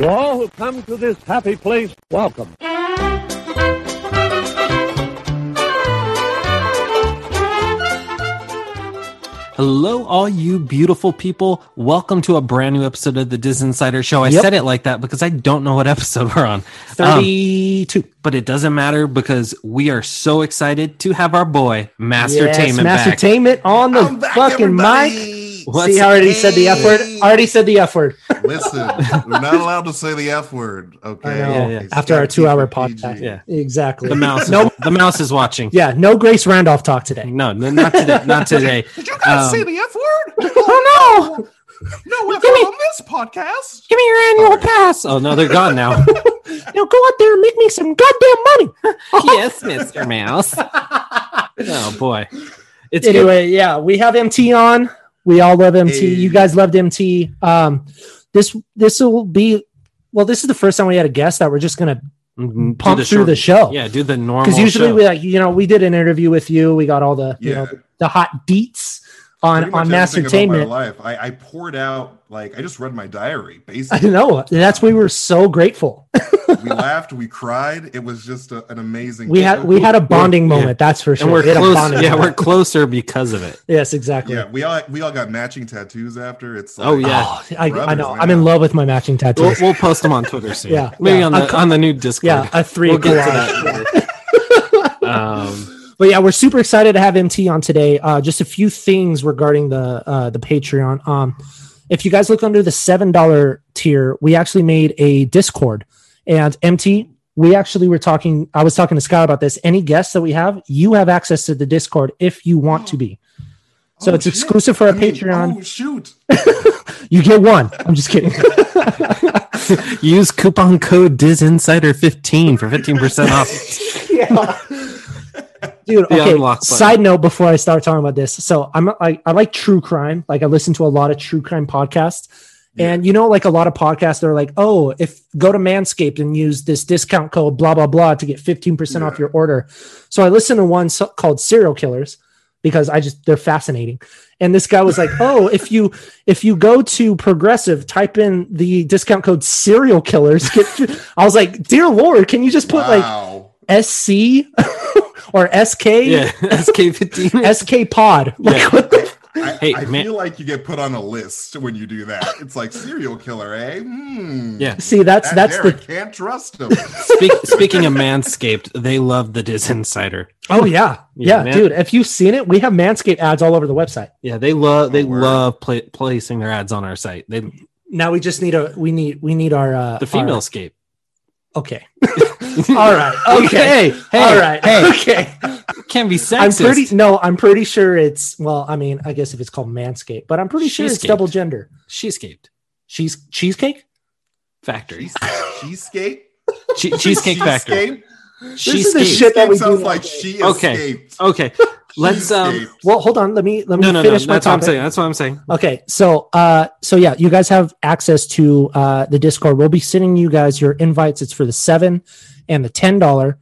To all who come to this happy place, welcome. Hello, all you beautiful people. Welcome to a brand new episode of the DisInsider Show. I Yep. said it like that because I don't know what episode we're on. Um, 32. but it doesn't matter because we are so excited to have our boy, Master yes, Tainment, back. Mastertainment on the I'm back, fucking mic. Everybody. What's- See, I already said the F word. I already said the F word. Listen, we're not allowed to say the F word. Okay. Yeah, yeah. After our two-hour podcast. Yeah. Exactly. The mouse, No, is, the mouse is watching. yeah, no Grace Randolph talk today. No, no, not today. Not today. Did you guys Um, say the F word? Oh no! No F Give me- word on this podcast. Give me your annual Okay. pass. Oh no, they're gone now. Now go out there and make me some goddamn money. yes, Mister Mouse. Oh boy, it's good. anyway, yeah, we have MT on. We all love MT. Hey. You guys loved MT. Um, this this will be well. This is the first time we had a guest that we're just gonna Mm, do pump the through short- the show. Yeah, do the normal. because usually show. we like you know we did an interview with you. We got all the you know Yeah. the hot deets on Pretty much on everything about my life. I, I poured out like I just read my diary. Basically, I Basically, know. That's we were so grateful. we laughed, we cried. It was just a, an amazing. We had we had a bonding yeah. moment. That's for sure. and we're We had a close. bonding Yeah, we're closer because of it. yes, exactly. Yeah, we all we all got matching tattoos after. It's Oh, like, yeah. Oh, I, I know. man. I'm in love with my matching We'll, tattoos. we'll post them on Twitter soon. Yeah, maybe yeah. on the co- on the new Discord. yeah, a three we'll get to collage. that. um, But yeah, we're super excited to have MT on today. Uh, just a few things regarding the uh, the Patreon. Um, if you guys look under the seven dollar tier, we actually made a Discord, and MT. We actually were talking. I was talking to Scott about this. Any guests that we have, you have access to the Discord if you want to be. So oh, it's shit. exclusive for our I mean, Patreon. Oh shoot! You get one. I'm just kidding. use coupon code DizInsider15 for 15% off. yeah. Dude, okay. Side note before I start talking about this. So I'm I, I like true crime. Like I listen to a lot of true crime podcasts. And you know, like a lot of podcasts, they're like, oh, if go to Manscaped and use this discount code, blah, blah, blah, to get 15% off your order. So I listened to one so- called Serial Killers because I just they're fascinating. And this guy was like, "Oh, if you if you go to Progressive, type in the discount code Serial Killers." Get, I was like, "Dear Lord, can you just put like wow. SC or SK Yeah, SK15. SK Pod?" Like, Yeah. what the I, Hey, I man- feel like you get put on a list when you do that. It's like serial killer, eh? Hmm. Yeah. See, that's That that's Derek the can't trust them. Speak, speaking of Manscaped, they love the DisInsider. oh yeah Yeah, yeah, man. dude. If you've seen it, we have Manscaped ads all over the website. Yeah, they love they Oh, love pla placing their ads on our site. They Now we just need a we need we need our uh, the female our- scape. okay, all right, okay, Hey, hey, all right, hey. okay. Can be sexist. I'm pretty no, I'm pretty sure it's well. I mean, I guess if it's called Manscaped, but I'm pretty sure it's double gender. She escaped. Cheese cheesecake. Factory. Cheesecake? Che- cheesecake Factory. Cheesecake? This is the shit that we sounds do. like she Okay. escaped. Okay, let's um. Well, hold on. Let me let me No, no, no. finish my That's what I'm topic. saying. That's what I'm saying. Okay, so uh, so yeah, you guys have access to uh the Discord. We'll be sending you guys your invites. It's for the seven and the ten dollar,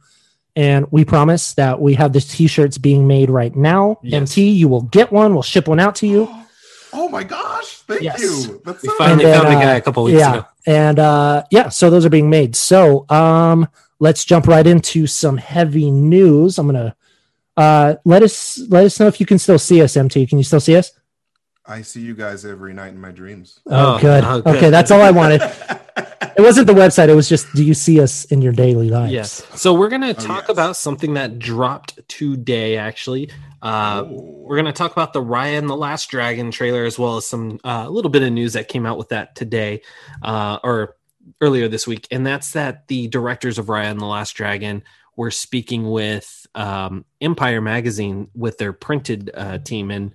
and we promise that we have the t-shirts being made right now. Yes. MT, you will get one. We'll ship one out to you. Oh my gosh! Thank Yes. you. That's We finally And then, found a uh, guy a couple weeks yeah, ago. and uh, yeah, so those are being made. So um, let's jump right into some heavy news. I'm gonna uh let us let us know if you can still see us. MT, can you still see us? I see you guys every night in my dreams. Oh, Oh, good. oh, good. Okay, that's all I wanted. It wasn't the website. It was just, do you see us in your daily lives? Yes. So we're gonna Oh, talk yes. about something that dropped today. Actually, uh, Oh. we're gonna talk about the Raya and the Last Dragon trailer, as well as some a little bit of news that came out with that today, uh, or earlier this week, and that's that the directors of Raya and the Last Dragon were speaking with um, Empire Magazine with their printed uh, team, and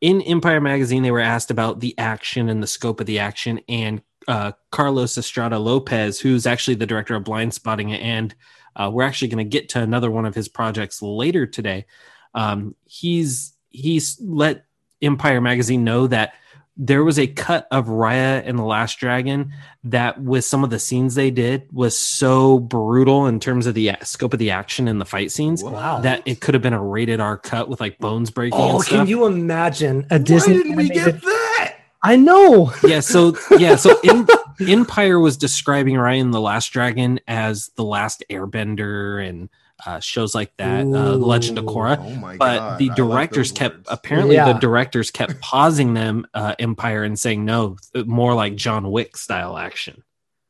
in Empire Magazine, they were asked about the action and the scope of the action, and uh, Carlos Estrada Lopez, who's actually the director of Blindspotting, and uh, we're actually going to get to another one of his projects later today. Um, he's he's let Empire Magazine know that there was a cut of Raya and the Last Dragon that, with some of the scenes they did, was so brutal in terms of the scope of the action and the fight scenes Wow. that it could have been a rated R cut with like bones breaking. Oh, and stuff. can you imagine a Why didn't we get that? I know. yeah so yeah so in, empire was describing raya and the last dragon as the last airbender and uh, shows like that uh, legend of Ooh. korra Oh my but god. the I like directors kept words. apparently Yeah. the directors kept pausing them uh, empire and saying no more like john wick style action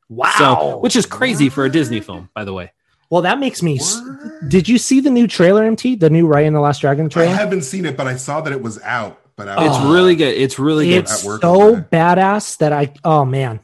Wow. so which is crazy for a disney film by the way well, that makes me. s- Did you see the new trailer, MT? The new Raya and the Last Dragon trailer? I haven't seen it, but I saw that it was out. But I it's was, really good it's really good it's so badass that I. Oh man,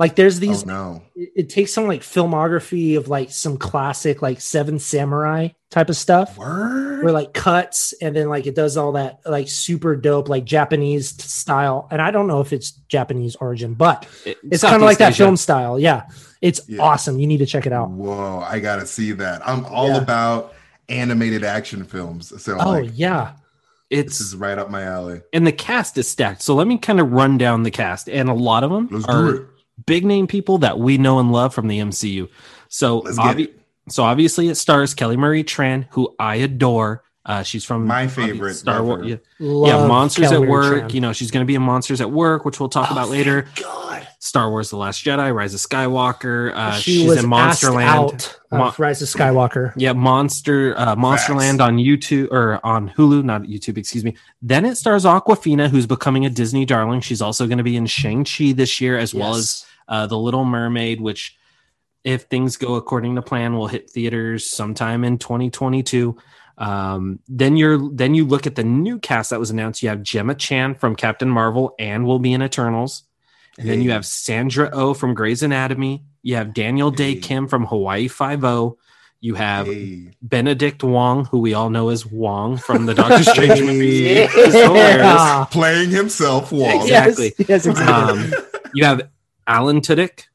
like there's oh, these. oh no. It, it takes some like filmography of like some classic like Seven Samurai type of stuff. Word. where like cuts and then like it does all that like super dope like Japanese style. And I don't know if it's Japanese origin, but It- it's kind of like that Asia. film style. Yeah, it's Yeah. awesome. You need to check it out. Whoa, I gotta see that. I'm all Yeah. about animated action films. So Oh like yeah, this it's is right up my alley. and the cast is stacked so let me kind of run down the cast and a lot of them Let's are do it. Big name people that we know and love from the MCU. So, obvi- so obviously it stars Kelly Marie Tran, who I adore. Uh, she's from My favorite, Star Wars. her. Yeah, yeah, Monsters Kelly at Marie Work. Tran. You know, she's going to be in Monsters at Work, which we'll talk Oh, about later. God, Star Wars: The Last Jedi, Rise of Skywalker. Uh, she she's was in asked Monsterland. out Mon- Rise of Skywalker. Yeah, Monster uh, Monsterland on YouTube or on Hulu, not YouTube, excuse me. Then it stars Awkwafina, who's becoming a Disney darling. She's also going to be in Shang Chi this year, as well as Yes. Uh, The Little Mermaid, which, if things go according to plan, will hit theaters sometime in 2022. Um, then you're then you look at the new cast that was announced. You have Gemma Chan from Captain Marvel and will be in Eternals. And then you have Sandra Oh from Grey's Anatomy. You have Daniel Dae Hey. Kim from Hawaii Five O. You have Hey. Benedict Wong, who we all know as Wong from the Doctor Strange Hey. movie. Yeah. Playing himself, Wong. Exactly. Yes, yes, exactly. Um, you have Alan Tudyk,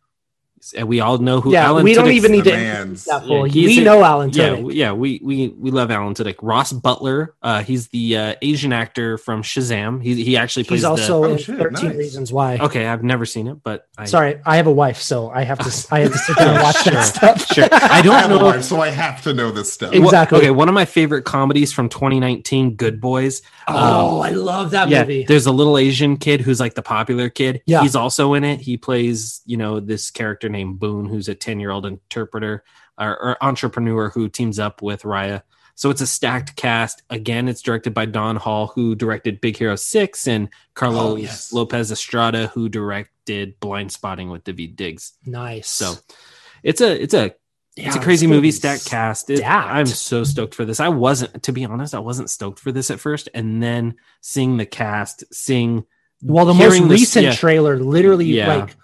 and we all know who yeah, Alan we don't Tudyk's- even need to man's- that fool. Yeah, we a- know Alan Yeah, Tudyk. w- yeah, we we we love Alan Tudyk. Ross Butler, uh, he's the uh, Asian actor from Shazam. He he actually plays He's also Oh, in shit, 13 nice. Reasons Why. Okay, I've never seen it, but I, Sorry, I have a wife, so I have to. I have to sit down and watch Sure, that stuff. sure. I I don't have a know. wife, so I have to know this stuff. Ex- Exactly. Okay, one of my favorite comedies from 2019, Good Boys. Oh, I love that yeah, movie. there's a little Asian kid who's like the popular kid. Yeah. he's also in it. He plays, you know, this character named Boun, who's a 10 year old interpreter or, or entrepreneur who teams up with Raya. So it's a stacked cast. Again, it's directed by Don Hall, who directed Big Hero Six, and Carlos Oh, yes. Lopez Estrada, who directed Blindspotting with Daveed Diggs. Nice. So it's a it's a Yeah, it's a crazy movie stacked cast. It- I'm so stoked for this. I wasn't, to be honest, I wasn't stoked for this at first, and then seeing the cast, seeing Well, the most this- recent yeah. trailer literally Yeah. like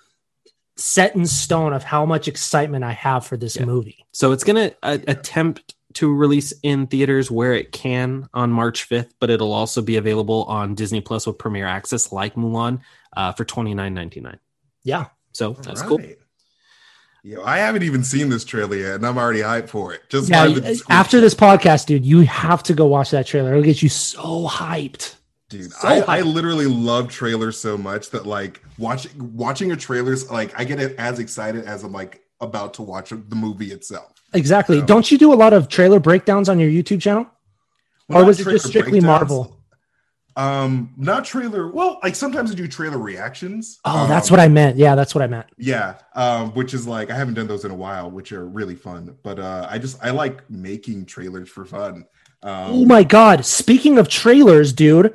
set in stone of how much excitement I have for this Yeah. movie. So it's gonna uh, attempt to release in theaters where it can on March 5th, but it'll also be available on Disney Plus with premiere Access, like Mulan, uh, for twenty nine ninety nine. Yeah. So that's cool. Right. Yo, I haven't even seen this trailer yet, and I'm already hyped for it. Just Yeah. by the. After this podcast, dude, you have to go watch that trailer. It'll get you so hyped. Dude, so I. I literally love trailers so much that like watching watching a trailer's like I get as excited as I'm like about to watch the movie itself. Exactly. Yeah. Don't you do a lot of trailer breakdowns on your YouTube channel? Well, Or was it just strictly breakdowns. Marvel? Um, not trailer. Well, like sometimes I do trailer reactions. Oh, that's Um, what I meant. Yeah, that's what I meant. Yeah, um, which is like I haven't done those in a while, which are really fun. But uh, I just I like making trailers for fun. Um, oh my god! Speaking of trailers, dude,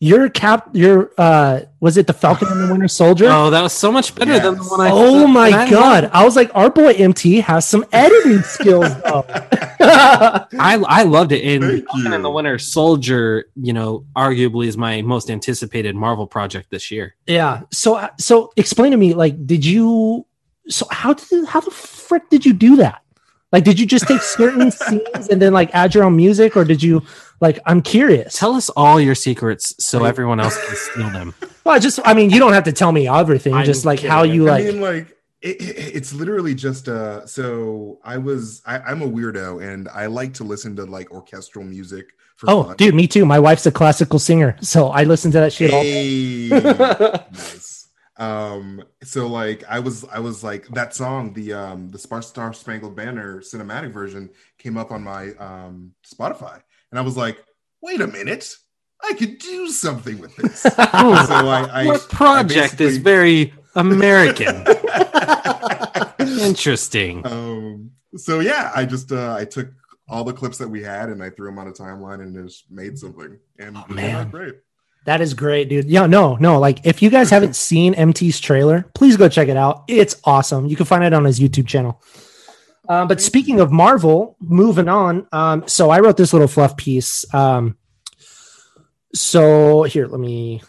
your cap, your uh, was it the Falcon and the Winter Soldier? Oh, that was so much better than the one I. oh and my I god! love- I was like, our boy MT has some editing skills though. I I loved it. And Thank Falcon and the. Winter Soldier, you know, arguably is my most anticipated Marvel project this year. yeah. So, so explain to me, like, did you? So how did how the frick did you do that? Like, did you just take certain scenes and then like add your own music, or did you? Like, I'm curious. Tell us all your secrets so everyone else can steal them. Well, I just, I mean, you don't have to tell me everything. I'm just like kidding. how you I like. mean, like it, it- it's literally just uh. So I was I, I'm a weirdo, and I like to listen to like orchestral music. For oh, fun. dude, me too. My wife's a classical singer, so I listen to that shit all. Hey, nice. Um, so like I was I was like that song, the um the Star Star Spangled Banner cinematic version came up on my um Spotify, and I was like, wait a minute, I could do something with this. so I, I Your project is basically- very American. Interesting. um, so yeah, I just uh, I took all the clips that we had and I threw them on a timeline and just made something. And Oh, man. great. That is great, dude. Yeah, no, no. Like, if you guys haven't seen MT's trailer, please go check it out. It's awesome. You can find it on his YouTube channel. Uh, but speaking of Marvel, moving on. Um, so I wrote this little fluff piece. Um, so here, let me,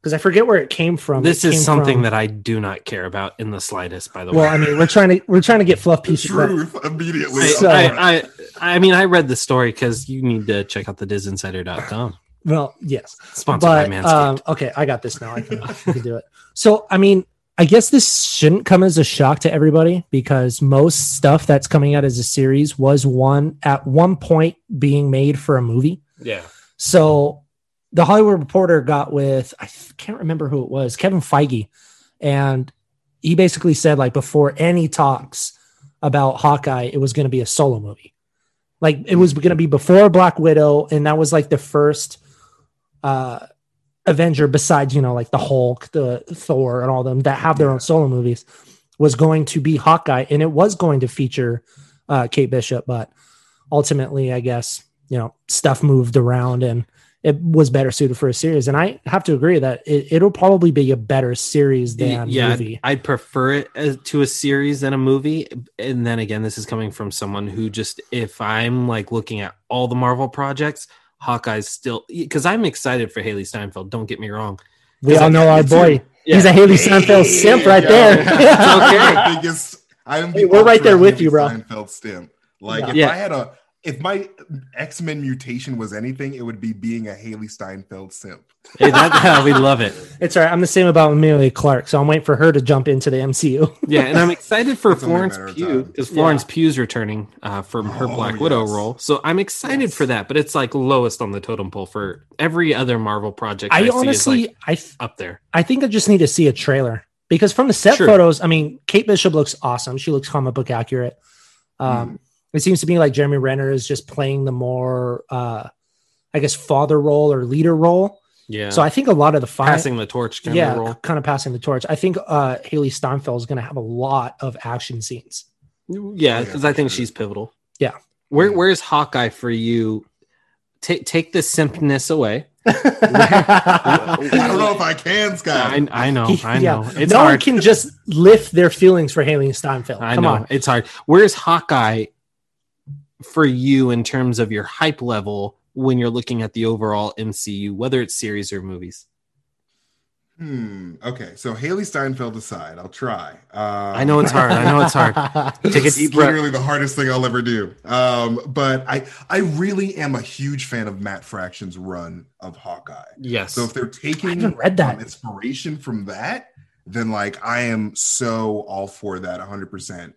because I forget where it came from. This It is came something from- that I do not care about in the slightest. By the Well, way, well, I mean, we're trying to we're trying to get fluff The pieces. but- truth immediately. I, So- I, I, I mean, I read the story because you need to check out the disinsider.com. Well, yes. Sponsored by Manscaped. um, okay, I got this now. I can, I can do it. So, I mean, I guess this shouldn't come as a shock to everybody because most stuff that's coming out as a series was one at one point being made for a movie. yeah. So, the Hollywood Reporter got with I can't remember who it was, Kevin Feige, and he basically said like before any talks about Hawkeye, it was going to be a solo movie. Like it was going to be before Black Widow, and that was like the first uh Avenger besides you know like the Hulk, the Thor, and all them that have their own solo movies was going to be Hawkeye, and it was going to feature uh, Kate Bishop, but ultimately, I guess you know stuff moved around and it was better suited for a series. And I have to agree that it, it'll probably be a better series than yeah, movie. I'd, I'd prefer it as, to a series than a movie. And then again, this is coming from someone who just, if I'm like looking at all the Marvel projects, Hawkeye's still because I'm excited for Hailee Steinfeld. Don't get me wrong. we all know our boy. too. He's a Hailee Steinfeld simp right there. I'm the biggest. I am the Hey, we're right there with Hailee you, bro. Steinfeld stem. Like Yeah. if Yeah. I had a, if my X Men mutation was anything, it would be being a Hailee Steinfeld simp. Hey, that, we love it. it's all right. I'm the same about Emilia Clarke, so I'm waiting for her to jump into the MCU. Yeah, and I'm excited for It's Florence Pugh time. because Florence Pugh's returning uh, from her Oh, Black Widow role. So I'm excited Yes. for that, but it's like lowest on the totem pole for every other Marvel project. I, I see honestly, is like I th- up there. I think I just need to see a trailer because from the set Sure. photos, I mean, Kate Bishop looks awesome. She looks comic book accurate. Um, It seems to me like Jeremy Renner is just playing the more, uh, I guess, father role or leader role. Yeah, So I think a lot of the fight, passing the torch kind yeah, of role. kind of passing the torch. I think uh, Hailee Steinfeld is going to have a lot of action scenes. Yeah, Yeah, because I think she's pivotal. Yeah. Where where's Hawkeye for you? Take take the simpness away. I don't know if I can, Scott. I, I know, I Yeah. know. It's no one can just lift their feelings for Hailee Steinfeld. I Come know on. it's hard. Where's Hawkeye for you in terms of your hype level when you're looking at the overall MCU, whether it's series or movies? Hmm. Okay. So Hailee Steinfeld aside, I'll try. Um, I know it's hard. I know it's hard. Take a It's deep breath. literally the hardest thing I'll ever do. Um, but I I really am a huge fan of Matt Fraction's run of Hawkeye. Yes. So if they're taking haven't read that. um, inspiration from that, then like I am so all for that 100%.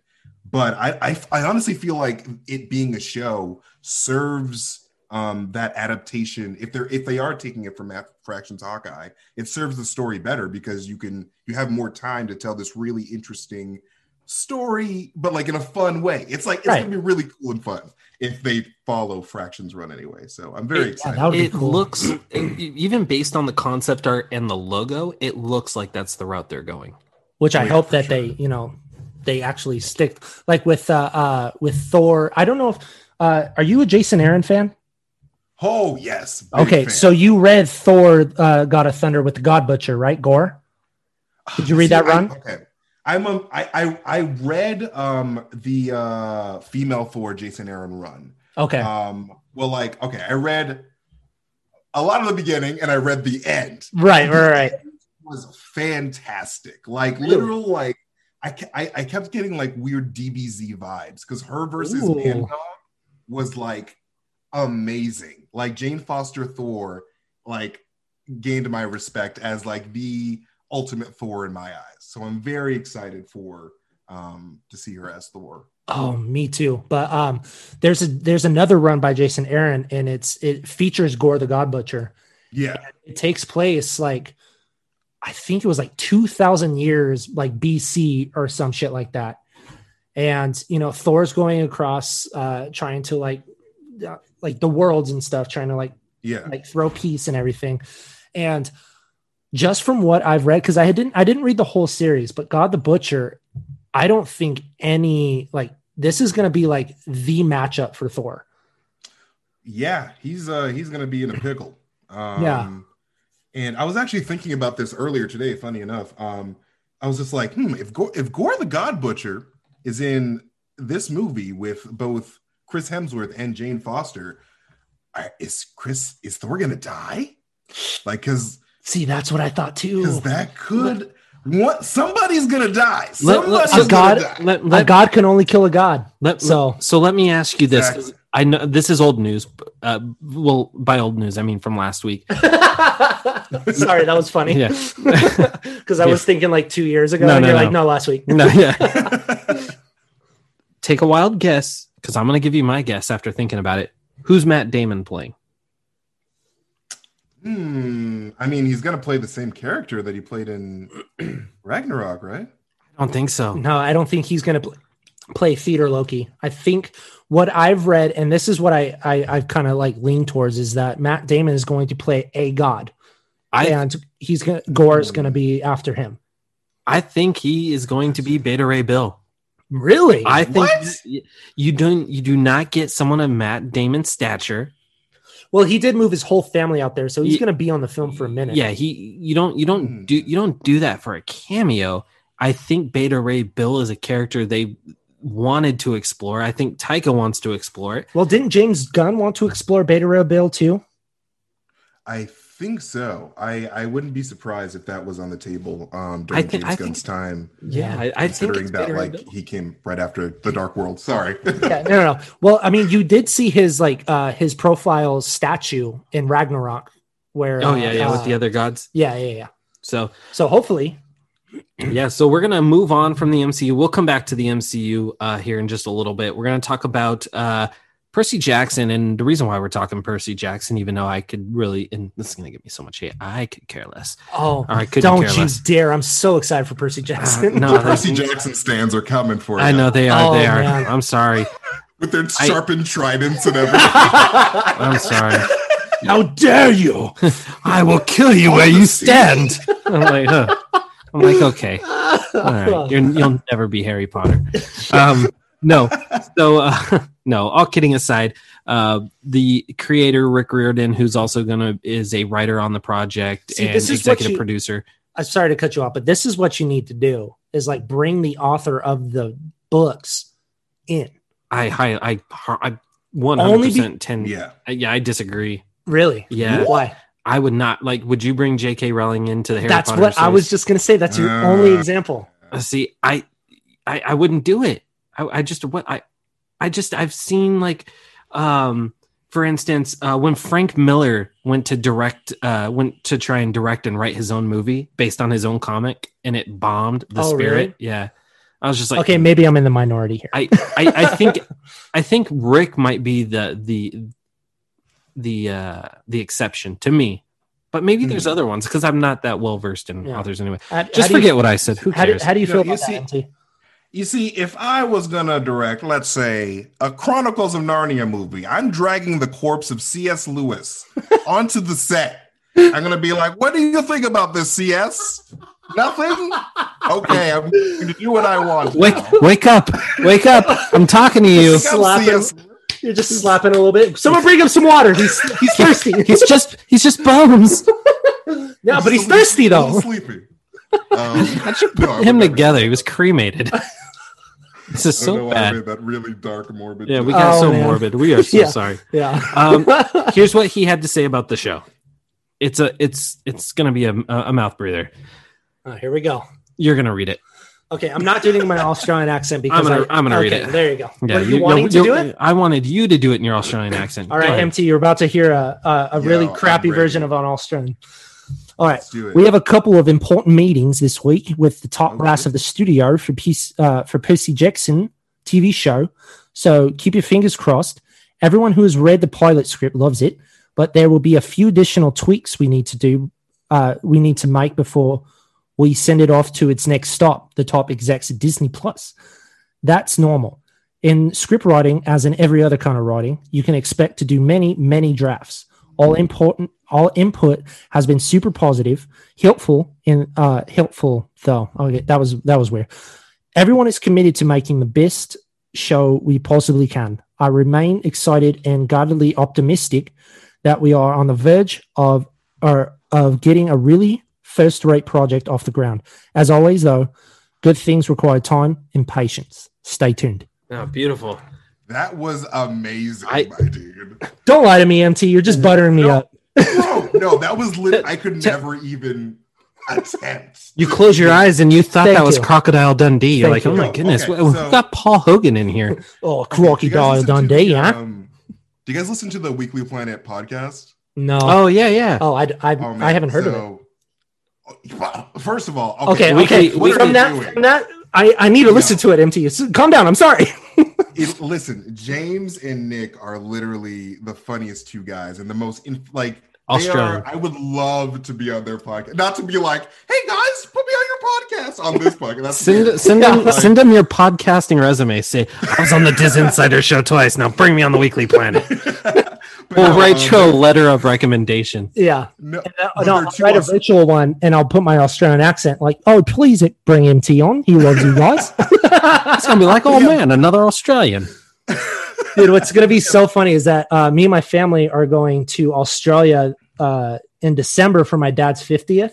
But I, I I honestly feel like it being a show serves um that adaptation if they're if they are taking it from Matt Fraction's Hawkeye, it serves the story better because you can you have more time to tell this really interesting story, but like in a fun way. It's like it's Right. gonna be really cool and fun if they follow Fraction's run anyway. So I'm very It- excited. that would be it cool. looks even based on the concept art and the logo, it looks like that's the route they're going. which I Oh, yeah, hope that sure. they, you know, they actually stick like with uh uh with Thor. I don't know if uh are you a Jason Aaron fan? oh yes. Okay, fan. so you read Thor uh God of Thunder with the God Butcher, right? Gore? Did you read that I- run? okay. I'm um, I, I I read um the uh female Thor Jason Aaron run. Okay. Um well like okay, I read a lot of the beginning and I read the end. right, right, right. Was fantastic. Like literal like I, I I kept getting like weird DBZ vibes because her versus Ooh. Mangog was like amazing. Like Jane Foster Thor like gained my respect as like the ultimate Thor in my eyes. So I'm very excited for um to see her as Thor. Oh, me too. But um there's a there's another run by Jason Aaron and it's it features Gore the God Butcher. Yeah. It takes place like I think it was like 2000 years like BC or some shit like that. And you know Thor's going across uh trying to like uh, like the worlds and stuff trying to like Yeah. like throw peace and everything. And just from what I've read, because I didn't I didn't read the whole series, but God the Butcher, I don't think any like this is gonna be like the matchup for Thor. Yeah, he's uh he's gonna be in a pickle. Um, Yeah. And I was actually thinking about this earlier today. Funny enough, um, I was just like, hmm, if Gore, if Gore the God Butcher is in this movie with both Chris Hemsworth and Jane Foster, is Chris is Thor gonna die? Like, because See, that's what I thought too. because that could what somebody's gonna die. Let- let- Somebody's a god- gonna die. Let, a let, god can only kill a god. let, So- so let me ask you this: Exactly. I know this is old news. Uh, well, by old news, I mean from last week. Sorry, that was funny. Yeah. Because I Yeah. was thinking like two years ago, No, and no, you're no. like, no, last week. No, yeah. Take a wild guess, because I'm going to give you my guess after thinking about it. Who's Matt Damon playing? Hmm. I mean, he's gonna play the same character that he played in Ragnarok, right? I don't think so. No, I don't think he's going to pl- play theater Loki. I think what I've read, and this is what I, I I've kind of like leaned towards, is that Matt Damon is going to play a god, I and he's going to Gore is going to be after him. I think he is going to be Beta Ray Bill. Really? I think What? you don't you do not get someone of Matt Damon's stature. well, he did move his whole family out there, so he's going to be on the film for a minute. Yeah, he you don't you don't Hmm. do you don't do that for a cameo. I think Beta Ray Bill is a character they wanted to explore. I think Taika wants to explore it. Well, didn't James Gunn want to explore Beta Ray Bill too? I think so. I I wouldn't be surprised if that was on the table um I during think- James I Gunn's think- time, Yeah, I, I considering it's that Beta like he came right after the Dark World. Sorry. yeah, no, no, no. Well, I mean, you did see his like uh his profile statue in Ragnarok, where Oh yeah, yeah, uh, with the other gods. yeah, yeah, yeah. So So hopefully, yeah, so we're gonna move on from the MCU. We'll come back to the MCU uh, here in just a little bit. We're gonna talk about uh, Percy Jackson, and the reason why we're talking Percy Jackson, even though I could really, and this is gonna give me so much hate, I could care less. oh, Or I couldn't don't care you less. dare! I'm so excited for Percy Jackson. Uh, no, Percy Jackson stands are coming for you. I know they are. Oh, they are. man. I'm sorry. with their I- sharpened tridents and everything. I'm sorry. How dare you? I will kill you where you stand. I'm like, huh. I'm like, okay. All right. You're, you'll never be Harry Potter. Um, no. So, uh, no, all kidding aside, uh, the creator, Rick Riordan, who's also going to, is a writer on the project See, and this is what executive you- producer. I'm sorry to cut you off, but this is what you need to do: is like bring the author of the books in. I, I, I, I 100% tend, yeah. yeah, I disagree. Really? Yeah. Why? I would not like, would you bring J.K. Rowling into the Harry That's Potter what I was just gonna say. That's your Uh, only example. Uh, see I, I i wouldn't do it i, I just what i i just i've seen like um for instance uh when frank miller went to direct uh went to try and direct and write his own movie based on his own comic and it bombed the Oh, spirit really? yeah i was just like okay, maybe I'm in the minority here. I, I i think i think rick might be the the the uh the exception to me but maybe there's Hmm. other ones because i'm not that well versed in Yeah. authors anyway How- just how do you- forget what i said who How do, cares how do you No, feel you about see- that, MT? You see, if I was gonna direct, let's say, a Chronicles of Narnia movie, I'm dragging the corpse of C.S. Lewis onto the set. I'm gonna be like, "What do you think about this, C.S.? Nothing? Okay, I'm going to do what I want." Wake, wake up! Wake up! I'm talking to you. Pick up Slapping- C.S. You're just slapping a little bit. Someone bring him some water. He's he's thirsty. He's just he's just bones. yeah, but he's thirsty a little though. Sleepy. Um, How'd you put would him together? He was cremated. This is I don't know so why I bad. made that really dark, morbid. Yeah, we got Oh, so man. morbid. We are so Yeah. sorry. Yeah. Um, Here's what he had to say about the show. It's a it's it's gonna be a, a mouth breather. Oh, here we go. You're gonna read it. Okay, I'm not doing my Australian accent because I'm gonna- I, I'm gonna read it. There you go. Yeah, Were you, you- wanting you- to do it? I wanted you to do it in your Australian accent. All right, Go. MT, you're about to hear a a, a really Yeah, I'm crappy ready. version of an Australian. All right. Let's do it. We have a couple of important meetings this week with the top Okay. brass of the studio for Peace, uh, for Percy Jackson TV show. So keep your fingers crossed. Everyone who has read the pilot script loves it, but there will be a few additional tweaks we need to do. Uh, we need to make before we send it off to its next stop, the top execs at Disney Plus. That's normal. In script writing, as in every other kind of writing, you can expect to do many, many drafts. All important, all input has been super positive, helpful, and uh, helpful though. Okay, that was that was weird. Everyone is committed to making the best show we possibly can. I remain excited and guardedly optimistic that we are on the verge of or of getting a really first-rate project off the ground. As always, though, good things require time and patience. Stay tuned. Oh, beautiful. That was amazing, I- my dude. Don't lie to me, MT. You're just buttering me No. up. Bro, no, that was lit. I could never even attempt. You close your eyes and you thought Thank that was you. Crocodile Dundee. You're Thank like, oh you. my goodness, Okay, we- we've so- got Paul Hogan in here. Oh, Do you crocodile listen Dundee, the, huh? um, do you guys listen to the Weekly Planet podcast? No. Oh yeah, yeah. Oh, I, I, Oh, man. I haven't heard of it. So- Well, First of all, Okay, we okay. can- what are from you that, doing? from that, I, I need to listen to it. MT, S- calm down. I'm sorry. It- listen, James and Nick are literally the funniest two guys and the most in, like they Australian. are. I would love to be on their podcast. Not to be like, hey guys, put me on your podcast on this podcast. That's Send weird. send them Like, send them your podcasting resume. Say I was on the DisInsider show twice. Now bring me on the Weekly Planet. but We'll write you a letter of recommendation. yeah. No, Uh, but no, I'll write a Aus- virtual one and I'll put my Australian accent like, oh, please bring MT on. He loves you guys. It's gonna be like, oh man, another Australian. Dude, what's going to be so funny is that uh, me and my family are going to Australia uh, in December for my dad's 50th.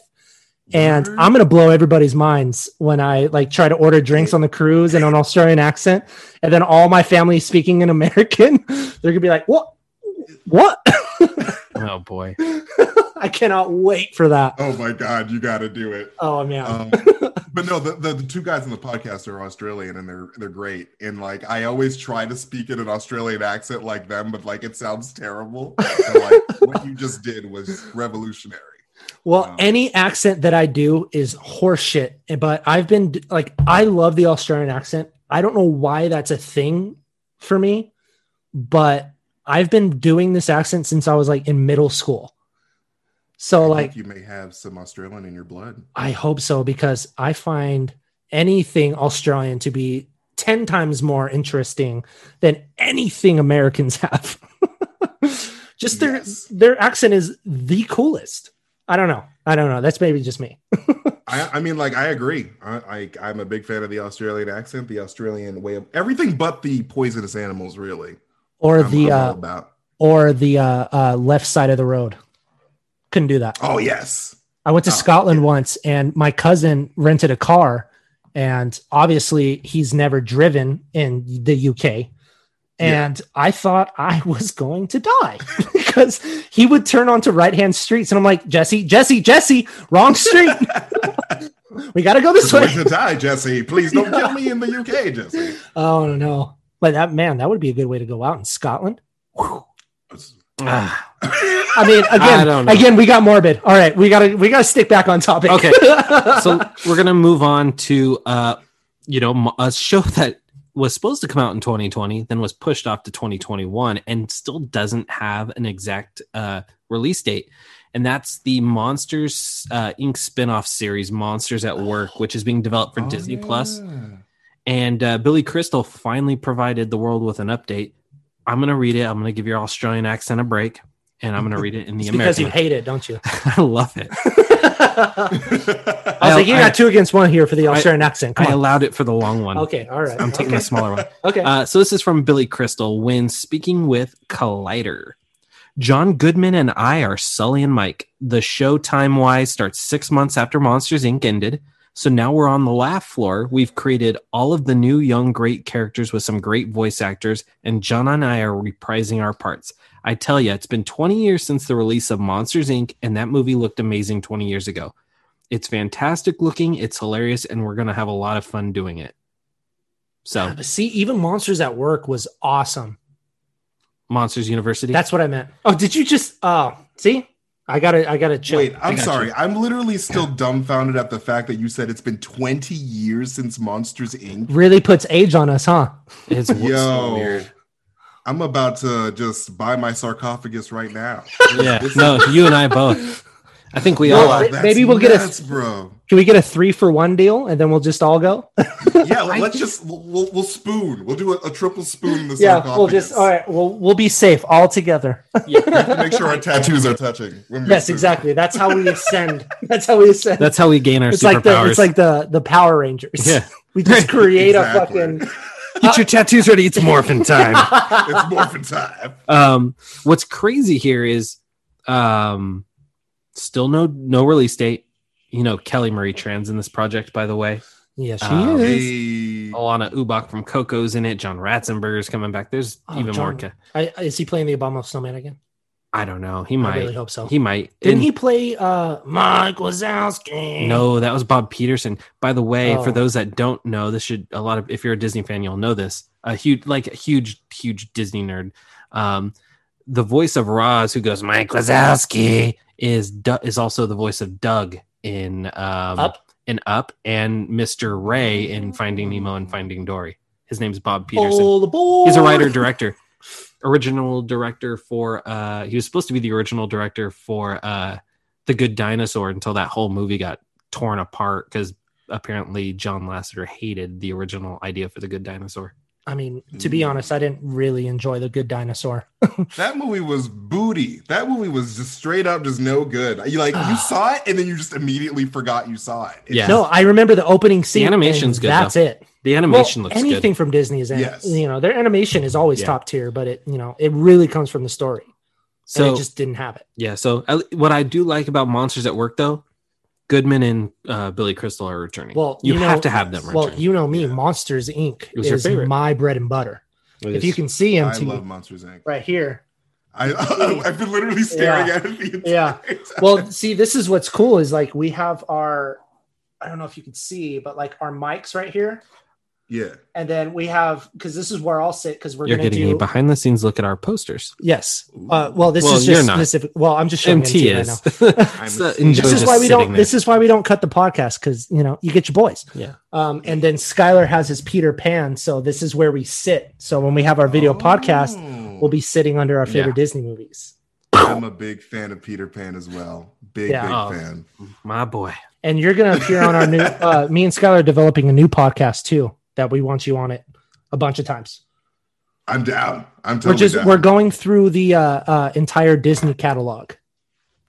And I'm going to blow everybody's minds when I like try to order drinks on the cruise in an Australian accent. And then all my family speaking in American. They're going to be like, what? What? Oh boy. I cannot wait for that. Oh my god, you got to do it. Oh, man. Um, but no, the, the, the two guys on the podcast are Australian and they're they're great. And like I always try to speak in an Australian accent like them, but like it sounds terrible. So, like what you just did was revolutionary. Well, Wow. any accent that I do is horseshit. But I've been like, I love the Australian accent. I don't know why that's a thing for me, but I've been doing this accent since I was like in middle school. So, I like, you may have some Australian in your blood. I hope so because I find anything Australian to be 10 times more interesting than anything Americans have. Just their Yes. their accent is the coolest. I don't know. I don't know. That's maybe just me. I, I mean, like I agree. I, I I'm a big fan of the Australian accent, the Australian way of everything, but the poisonous animals. Really, Or I'm, the I'm uh, or the uh, uh, left side of the road. Couldn't do that. Oh yes, I went to Oh, Scotland once, and my cousin rented a car, and obviously he's never driven in the UK. And I thought I was going to die because he would turn onto right hand streets, and I'm like, Jesse, Jesse, Jesse, wrong street. we got to go this way. To die, Jesse. Please don't kill me in the UK, Jesse. Oh no! But that man, that would be a good way to go out in Scotland. Ah, I mean, again, don't again, we got morbid. All right, we gotta we gotta stick back on topic. Okay. so we're gonna move on to uh you know a show that was supposed to come out in 2020 then was pushed off to 2021 and still doesn't have an exact uh release date and that's the monsters uh inc spin-off series monsters at work which is being developed for Oh, disney yeah. plus and uh, billy crystal finally provided the world with an update i'm gonna read it i'm gonna give your australian accent a break and i'm gonna read it in the It's because you hate it, don't you? i love it I was like, you I- got two against one here for the Australian accent. Come i on. allowed it for the long one Okay, all right. I'm taking okay. the smaller one. Okay. Uh, so this is from Billy Crystal when speaking with Collider. John Goodman and I are Sully and Mike. The show time wise starts six months after Monsters Inc. ended. So now we're on the laugh floor. We've created all of the new young great characters with some great voice actors, and John and I are reprising our parts. I tell you, it's been 20 years since the release of Monsters Inc., and that movie looked amazing 20 years ago. It's fantastic looking, it's hilarious, and we're going to have a lot of fun doing it. So, see, even Monsters at Work was awesome. Monsters University. That's what I meant. Oh, did you just? Oh, see, I gotta, I gotta chill. Wait, I'm sorry. you. I'm literally still dumbfounded at the fact that you said it's been 20 years since Monsters Inc. Really puts age on us, huh? it's so Yo, weird. I'm about to just buy my sarcophagus right now. Yeah, no, you and I both. I think we Well, all. I- Are. Maybe we'll get a- nuts, bro. Can we get a three for one deal and then we'll just all go? Yeah, let- let's just we'll, we'll, we'll spoon. We'll do a, a triple spoon in the yeah, we'll just all right. We'll we'll be safe all together. We have to make sure our tattoos are touching. yes, spoon. exactly. That's how we ascend. That's how we ascend. That's how we gain our it's like the superpowers. it's like the the Power Rangers. Yeah. we just create Exactly. a fucking. Get your tattoos ready. It's morphin' time. it's morphin time. um, what's crazy here is, um, still no no release date. You know, Kelly Marie Tran's in this project, by the way. Yeah, she Um, is. Hey, Alana Ubach from Coco's in it. John Ratzenberger's coming back. There's Oh, even more. John- Ca- I, is he playing the Abominable Snowman again? I don't know. He might. I might. really hope so. He might. Didn't And- he play uh Mike Wazowski? No, that was Bob Peterson. By the way, for Oh. those that don't know, this should a lot of if you're a Disney fan, you'll know this. A huge, like a huge, huge Disney nerd. Um, the voice of Roz, who goes Mike Wazowski, is Du- is also the voice of Doug in um, Up? in Up and Mr. Ray in Finding Nemo and Finding Dory. His name's Bob Peterson. Oh. He's a writer director, original director for. uh He was supposed to be the original director for uh The Good Dinosaur until that whole movie got torn apart because apparently John Lasseter hated the original idea for The Good Dinosaur. I mean, to be mm. honest, I didn't really enjoy the Good Dinosaur. that movie was booty. That movie was just straight up just no good. You like you saw it and then you just immediately forgot you saw it. It's Yeah. No, I remember the opening scene. The animation's good, That's though. it. The Well, animation looks good. anything good. from Disney is, Yes. you know, their animation is always Yeah. top tier, but it, you know, it really comes from the story. and So it just didn't have it. yeah, so I, what I do like about Monsters at Work though, Goodman and uh, Billy Crystal are returning. Well, you, you have to have them Well, return. you know me, Yeah. Monsters Inc. It was is favorite. my bread and butter. If you can see him I to love Monsters Inc. right here. I, I've been literally staring Yeah. at it Yeah. time. Well, see, this is what's cool is like we have our, I don't know if you can see, but like our mics right here. Yeah. And then we have, because this is where I'll sit because we're You're getting do. a behind the scenes look at our posters. Yes. Uh, well, this Well, is just specific. Well, I'm just showing MT MT right now. So This is why we don't. there. This is why we don't cut the podcast because you know you get your boys. Yeah. Um, and then Skyler has his Peter Pan, so this is where we sit. So when we have our video podcast, Oh. we'll be sitting under our favorite Yeah. Disney movies. I'm a big fan of Peter Pan as well. Big, Yeah. big Oh. fan. my boy. And you're gonna appear on our new. Uh, me and Skyler are developing a new podcast too that we want you on it a bunch of times. I'm down. I'm we're totally just down. we're going through the uh, uh, entire Disney catalog,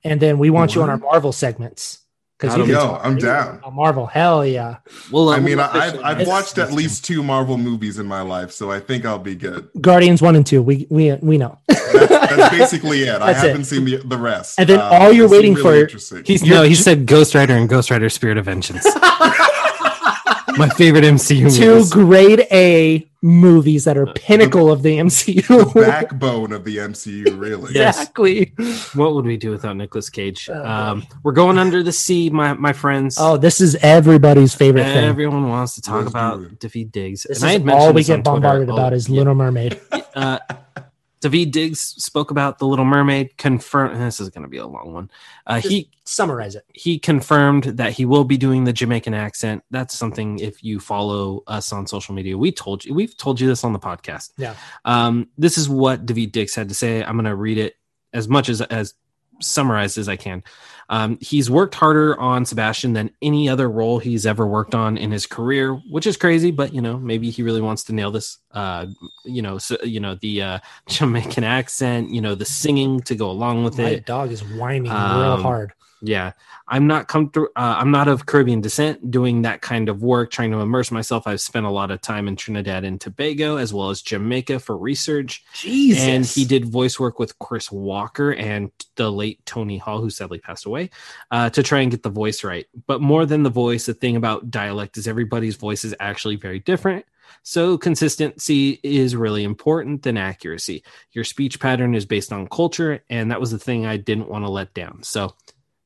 and then we want you on our Marvel segments because you That'll Yo, I'm down. Marvel. Hell yeah! Well, I mean, I, I've, I've watched at least two Marvel movies in my life, so I think I'll be good. Guardians one and two. We we we know. That's, that's basically it. I That's it. haven't seen the, the rest. And then Um, all you're waiting really for- He's no, he said Ghost Rider and Ghost Rider Spirit of Vengeance. My favorite MCU two movies. grade A movies that are pinnacle of the the MCU. backbone of the MCU, really. Yes. exactly. What would we do without Nicolas Cage? Oh, um, we're going under the sea, my my friends. Oh, this is everybody's favorite thing. Everyone wants to talk Let's about it. Daveed Diggs. This and I had is mentioned all we this on get Twitter. bombarded Oh, about is yeah. Little Mermaid. uh, Daveed Diggs spoke about the Little Mermaid. Confirm this is going to be a long one. Uh, he Summarize it. he confirmed that he will be doing the Jamaican accent. That's something if you follow us on social media, we told you we've told you this on the podcast. Yeah. Um, this is what Daveed Diggs had to say. I'm going to read it as much as as summarized as I can. Um, he's worked harder on Sebastian than any other role he's ever worked on in his career, which is crazy. But you know, maybe he really wants to nail this. Uh, you know, so, you know the uh, Jamaican accent. You know, the singing to go along with My it. My dog is whining real Um, hard. Yeah, I'm not comfortable. Uh, I'm not of Caribbean descent. Doing that kind of work, trying to immerse myself. I've spent a lot of time in Trinidad and Tobago, as well as Jamaica for research. Jesus. And he did voice work with Chris Walker and the late Tony Hall, who sadly passed away, uh, to try and get the voice right. But more than the voice, the thing about dialect is everybody's voice is actually very different. So consistency is really important than accuracy. Your speech pattern is based on culture, and that was the thing I didn't want to let down. So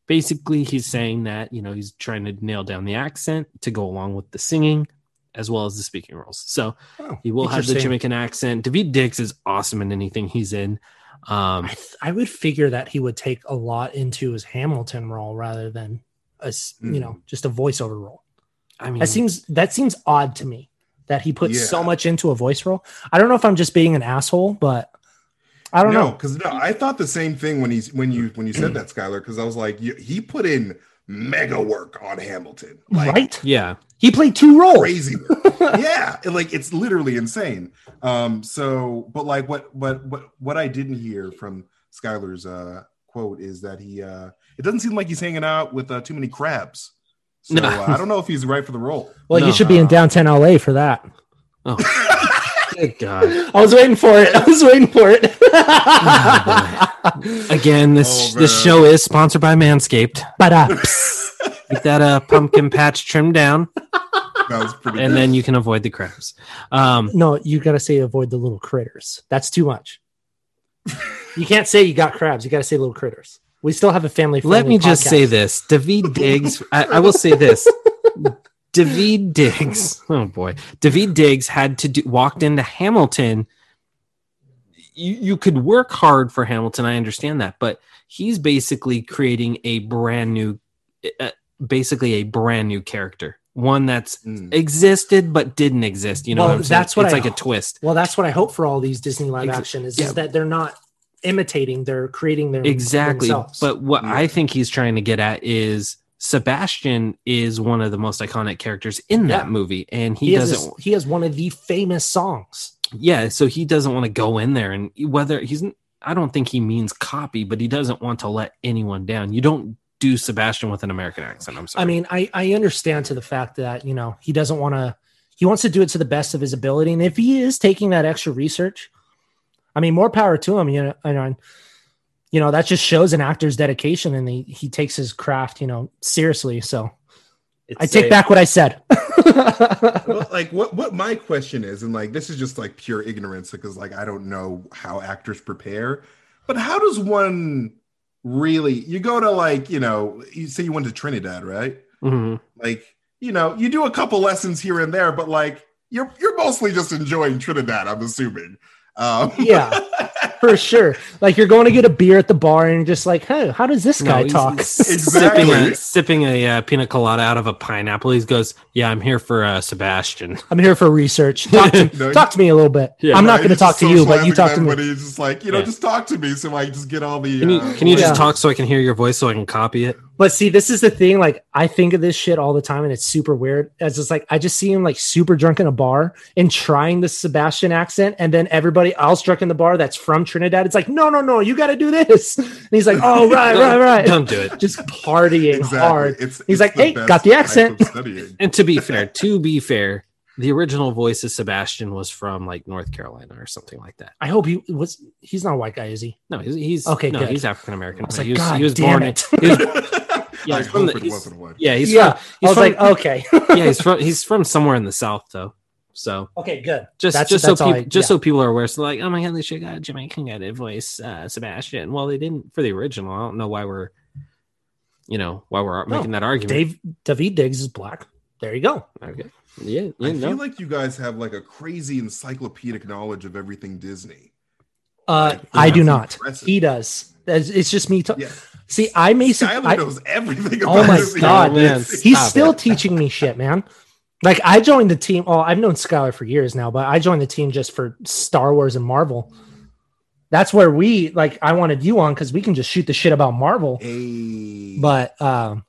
basically, he's saying that you know he's trying to nail down the accent to go along with the singing as well as the speaking roles. So Oh, he will have the interesting. Jamaican accent. Daveed Diggs is awesome in anything he's in. Um, I, th- I would figure that he would take a lot into his Hamilton role rather than a s- you know just a voiceover role. I mean, That seems that seems odd to me that he put so much into a voice role. I don't know if I'm just being an asshole, but I don't no, know. because no, I thought the same thing when he's when you when you said that, Skyler, because I was like, you, he put in mega work on Hamilton. Like, right? Yeah. He played two roles. crazy yeah, like it's literally insane. Um, so but like what what what what I didn't hear from Skyler's uh quote is that he uh it doesn't seem like he's hanging out with uh, too many crabs. So No. uh, I don't know if he's right for the role. Well, No. you should be in downtown LA for that. Oh, good God. I was waiting for it. I was waiting for it. Again, this Oh, this show is sponsored by Manscaped. but uh, Keep that uh, pumpkin patch trimmed down, That was pretty and good. then you can avoid the crabs. Um, no, you gotta say avoid the little critters. That's too much. You can't say you got crabs. You gotta say little critters. We still have a family. let me just say this: Daveed Diggs. I, I will say this: Daveed Diggs. Oh boy, Daveed Diggs had to do walked into Hamilton. You you could work hard for Hamilton. I understand that, but he's basically creating a brand new, uh, basically a brand new character, one that's Mm. existed but didn't exist. You know, Well, what I'm saying? that's what it's I- like a twist. Well, that's what I hope for all these Disney live Ex- action is, yeah. is that they're not imitating; they're creating their exactly themselves. but what Yeah. i think he's trying to get at is sebastian is one of the most iconic characters in that Yeah. movie and he, he, doesn't this- he has one of the famous songs. yeah so he doesn't want to go in there and whether he's i don't think he means copy but he doesn't want to let anyone down you don't do sebastian with an american accent i'm sorry I mean, I I understand to the fact that you know he doesn't want to. He wants to do it to the best of his ability, and if he is taking that extra research, I mean, more power to him. You know, I know, you know that just shows an actor's dedication, and he he takes his craft, you know, seriously. So I take back what I said. well, like what what my question is, and like this is just like pure ignorance because like I don't know how actors prepare, but how does one really you go to like you know you say you went to Trinidad, right? Mhm. Like you know you do a couple lessons here and there, but like you're you're mostly just enjoying Trinidad, I'm assuming. Um, yeah, for sure. Like you're going to get a beer at the bar, and you're just like, hey, how does this guy he's- talk? Exactly. sipping a, sipping a uh, pina colada out of a pineapple he goes yeah i'm here for uh, sebastian I'm here for research. Talk to, No, talk to me a little bit. Yeah. I'm not going to talk to you, but you talk to with me. everybody. He's just like you know, Yeah. just talk to me so I just get all the. can you, uh, can you just Yeah. talk so i can hear your voice so i can copy it But see, this is the thing. Like, I think of this shit all the time, and it's super weird. As it's like, I just see him like super drunk in a bar and trying the Sebastian accent, and then everybody else drunk in the bar that's from Trinidad. It's like, no, no, no, you got to do this. And he's like, oh, right, right, right. don't do it Just partying Exactly. hard. It's, He's it's like, "Hey, got the accent." And to be fair, to be fair, the original voice of Sebastian was from like North Carolina or something like that. I hope he was. He's not a white guy, is he? No, he's, he's Okay, No, good. he's African American. I was He like, was, God he was damn born it. In, he was, yeah, I he's from hope the, it he's, wasn't one. yeah, he's yeah. from, I was from, like, okay, yeah, he's from he's from somewhere in the South though. So okay, good. just That's- just that's so people I- just yeah. so people are aware, so like, oh my god, they should got a Jamaican guy to voice uh, Sebastian. Well, they didn't for the original. I don't know why we're, you know, why we're No, making that argument. Dave Daveed Diggs is black. There you go. Okay. Yeah, I yeah, feel like you guys have like a crazy encyclopedic knowledge of everything Disney. Uh, Like, I do not. impressive. He does. It's it's just me. ta- Yeah, See, I basically. Skyler I- knows everything. Oh about my Disney. God, man. he's Stop still it. teaching me shit, man. Like I joined the team. Oh, I've known Skyler for years now, but I joined the team just for Star Wars and Marvel. That's where we like. I wanted you on because we can just shoot the shit about Marvel. Hey, But um,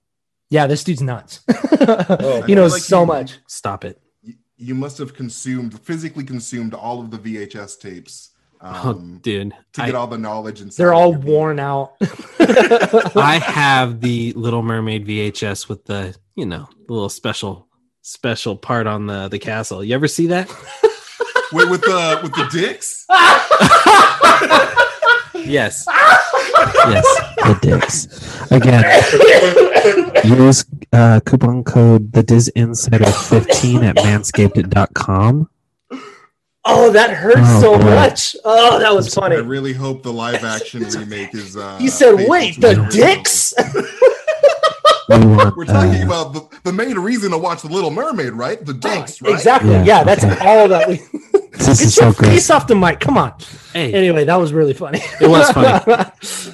yeah, this dude's nuts. Oh, he knows like so you- much. Stop it. you, you must have consumed physically consumed all of the VHS tapes Oh, um, dude. to I- get all the knowledge and. They're all worn out. I have the Little Mermaid VHS with the, you know, the little special special part on the the castle. You ever see that? Wait, with the with the dicks. Yes. yes. The dicks. Again, use uh, coupon code the DisInsider 15 at manscaped.com. oh, that hurts Oh, so boy. much. Oh, that was funny. I really hope the live action remake is. Uh, He said, "Wait, to the dicks." We want, We're talking uh, about the, the main reason to watch The Little Mermaid, right? The dicks, right? Exactly. Yeah, Yeah, that's okay. all that we. This Get is your so great. face off the mic. Come on. Hey, Anyway, that was really funny. It was funny.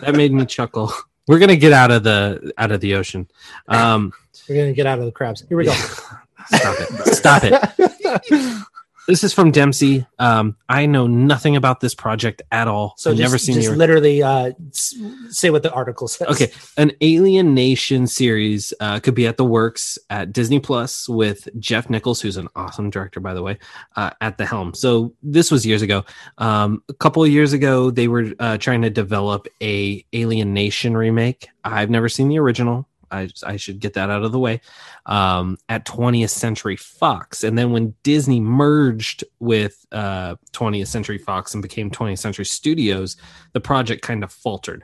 that made me chuckle. We're gonna get out of the out of the ocean. Um, We're gonna get out of the crabs. Here we go. stop it! Stop it! This is from Dempsey. Um, I know nothing about this project at all. So I've just, never seen just the literally uh, say what the article says. Okay, an Alien Nation series uh, could be at the works at Disney Plus with Jeff Nichols, who's an awesome director, by the way, uh, at the helm. So this was years ago. Um, a couple of years ago, they were uh, trying to develop a Alien Nation remake. I've never seen the original. I, I should get that out of the way um, at 20th Century Fox. And then when Disney merged with uh, 20th Century Fox and became 20th Century Studios, the project kind of faltered.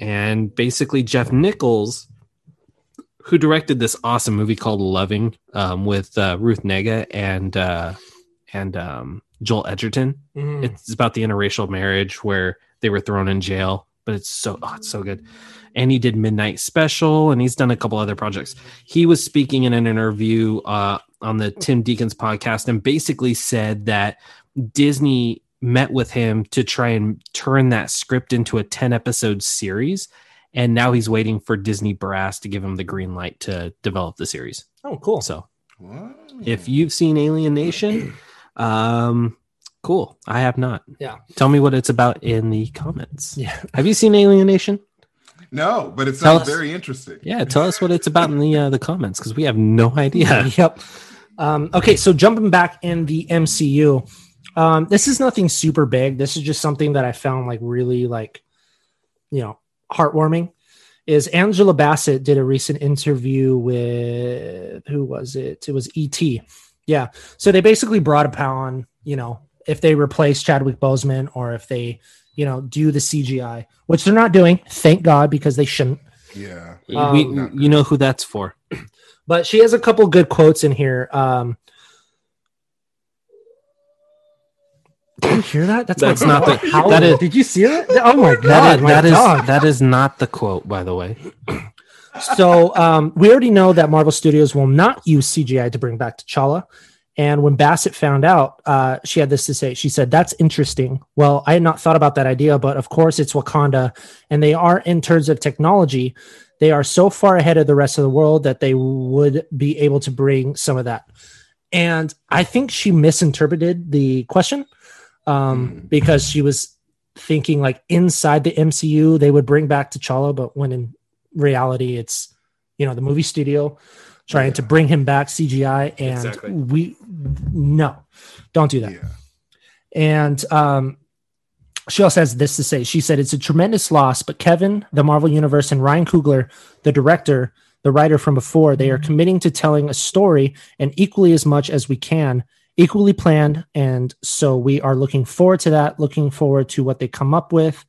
And basically, Jeff Nichols, who directed this awesome movie called Loving um, with uh, Ruth Negga and uh, and um, Joel Edgerton, Mhm. it's about the interracial marriage where they were thrown in jail, but it's so oh, it's so good. And he did Midnight Special, and he's done a couple other projects. He was speaking in an interview uh, on the Tim Deacons podcast, and basically said that Disney met with him to try and turn that script into a ten episode series, and now he's waiting for Disney Brass to give him the green light to develop the series. Oh, cool. So if you've seen Alien Nation, um, cool. I have not. Yeah. Tell me what it's about in the comments. Yeah. Have you seen Alien Nation? No, but it sounds us. very interesting. Yeah, tell us what it's about in the uh, the comments because we have no idea. Yep. Um, okay, so jumping back in the MCU, um, this is nothing super big. This is just something that I found like really like, you know, heartwarming. Is Angela Bassett did a recent interview with who was it? It was ET. Yeah. So they basically brought a upon, you know, if they replace Chadwick Boseman or if they, you know, do the CGI, which they're not doing, thank God, because they shouldn't. Yeah. Um, we, you know who that's for. but she has a couple good quotes in here. Um, did you hear that? That's, That's not the- howling. that is- Did you see that? Oh my god! That is, my that, is that is not the quote, by the way. so um, we already know that Marvel Studios will not use CGI to bring back T'Challa. And when Bassett found out, uh, she had this to say. She said, "That's interesting. Well, I had not thought about that idea, but of course it's Wakanda, and they are in terms of technology, they are so far ahead of the rest of the world that they would be able to bring some of that." And I think she misinterpreted the question um, Hmm. because she was thinking like inside the MCU they would bring back T'Challa, but when in reality it's you know the movie studio trying to bring him back CGI, and Exactly. we no, don't do that. Yeah. And um, she also has this to say. She said, It's a tremendous loss, but Kevin, the Marvel Universe, and Ryan Coogler, the director, the writer from before, they are committing to telling a story and equally as much as we can, equally planned. And so we are looking forward to that, looking forward to what they come up with.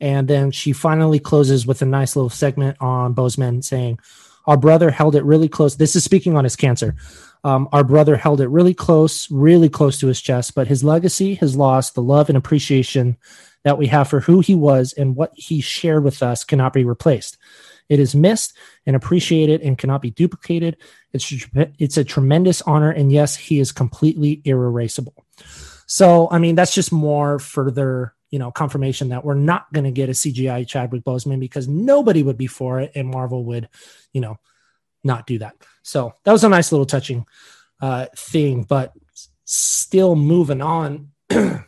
And then she finally closes with a nice little segment on Boseman saying, Our brother held it really close. This is speaking on his cancer. Um, our brother held it really close, really close to his chest, but his legacy, his loss, the love and appreciation that we have for who he was and what he shared with us cannot be replaced. It is missed and appreciated and cannot be duplicated. It's it's a tremendous honor, and yes, he is completely irreplaceable. So, I mean, that's just more further, you know, confirmation that we're not going to get a CGI Chadwick Boseman because nobody would be for it, and Marvel would, you know, not do that. So that was a nice little touching uh, thing, but still moving on. I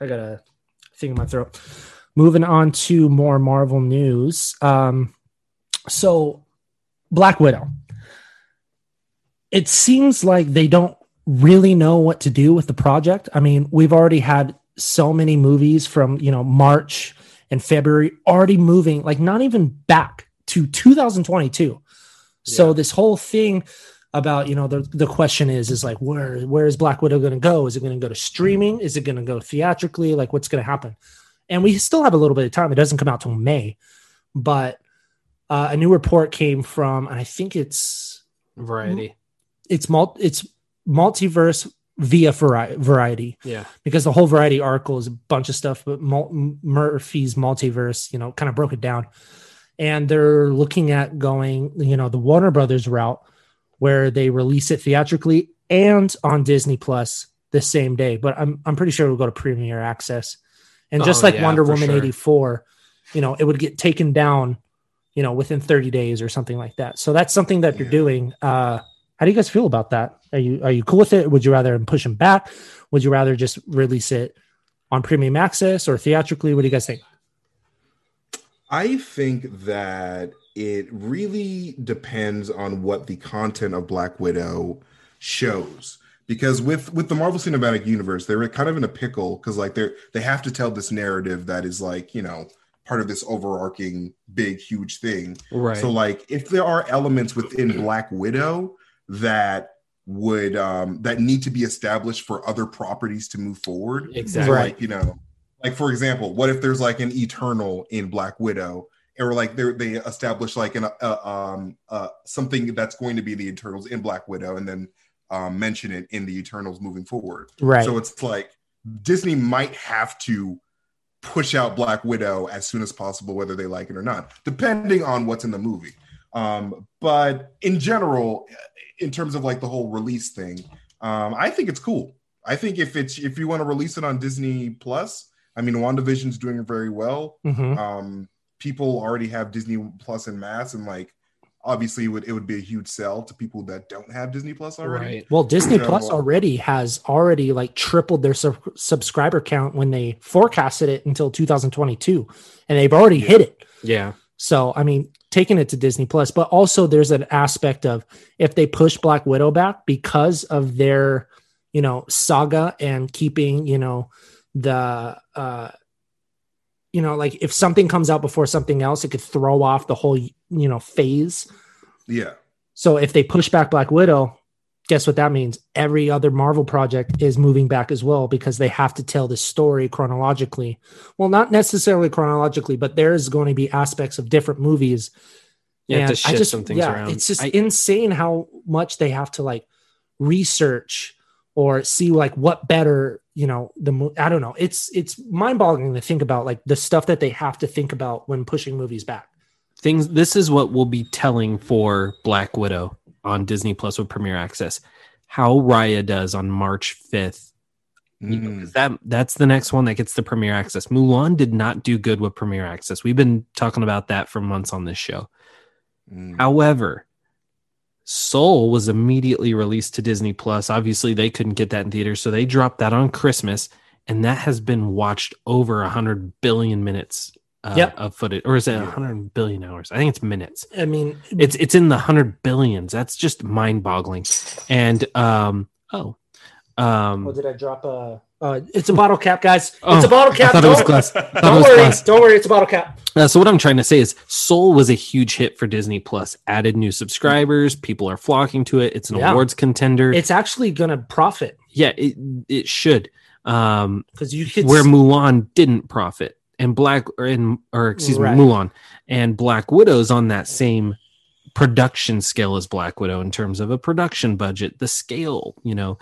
got a thing in my throat. Moving on to more Marvel news. Um, so, Black Widow. It seems like they don't really know what to do with the project. I mean, we've already had so many movies from, you know, March and February already moving, like not even back to 2022. So Yeah. this whole thing about, you know, the, the question is, is like, where, where is Black Widow going to go? Is it going to go to streaming? Is it going to go theatrically? Like what's going to happen? And we still have a little bit of time. It doesn't come out till May, but uh, a new report came from, and I think it's, Variety. it's mul- it's multiverse via vari- variety Yeah. because the whole variety article is a bunch of stuff but Mul- murphy's multiverse you know kind of broke it down and they're looking at going you know the warner brothers route where they release it theatrically and on disney plus the same day but i'm, I'm pretty sure it'll go to premiere access and just Oh, like yeah, wonder woman sure. 84 you know it would get taken down you know within 30 days or something like that so that's something that you're doing uh how do you guys feel about that Are you are you cool with it? Would you rather push them back? Would you rather just release it on premium access or theatrically? What do you guys think? I think that it really depends on what the content of Black Widow shows. Because with with the Marvel Cinematic Universe, they're kind of in a pickle because like they're they have to tell this narrative that is like you know part of this overarching big huge thing. Right. So like if there are elements within Black Widow that would um that need to be established for other properties to move forward. Exactly. Like, you know, like for example, what if there's like an eternal in Black Widow? Or like they they establish like an uh, um uh something that's going to be the Eternals in Black Widow, and then um, mention it in the Eternals moving forward. Right. So it's like Disney might have to push out Black Widow as soon as possible, whether they like it or not, depending on what's in the movie. Um, but in general, in terms of like the whole release thing, um, I think it's cool. I think if it's if you want to release it on Disney Plus, I mean, WandaVision's doing very well. Mhm. Um, people already have Disney Plus in mass, and like obviously it would it would be a huge sell to people that don't have Disney Plus already. Right. Well, Disney So- Plus already has already like tripled their sub- subscriber count when they forecasted it until 2022, and they've already hit it. Yeah. So, I mean, taking it to Disney Plus, but also there's an aspect of if they push Black Widow back because of their, you know, saga and keeping, you know, the, uh, you know, like if something comes out before something else, it could throw off the whole, you know, phase. Yeah. So if they push back Black Widow, guess what that means? Every other Marvel project is moving back as well because they have to tell the story chronologically. Well, not necessarily chronologically, but there's going to be aspects of different movies. You have to shift I just, some things yeah, around. It's just I- insane how much they have to like research or see like what better, you know, the mo- I don't know. It's it's mind-boggling to think about like the stuff that they have to think about when pushing movies back. things this is what we'll be telling for Black Widow on Disney Plus with Premiere Access. How Raya does on March 5th. You know, Mm. 'cause that that's the next one that gets the Premiere Access. Mulan did not do good with Premiere Access. We've been talking about that for months on this show. Mm. However, Soul was immediately released to Disney Plus. Obviously, they couldn't get that in theaters, so they dropped that on Christmas, and that has been watched over a hundred billion minutes uh, Yep. of footage, or is it a hundred billion hours? I think it's minutes. I mean, It's it's in the hundred billions. That's just mind boggling. And um, oh, um, Oh, did I drop a? Uh, it's a bottle cap, guys. Oh, it's a bottle I cap. thought it was Don't, glass. I don't was worry. glass. Don't worry. It's a bottle cap. Uh, so what I'm trying to say is Soul was a huge hit for Disney Plus. Added new subscribers, people are flocking to it. It's an Yeah. awards contender. It's actually gonna profit yeah, it it should. Um, because you could. where Mulan didn't profit, and Black or in or excuse Right. me, Mulan and Black Widow's on that same production scale as Black Widow in terms of a production budget, the scale, you know.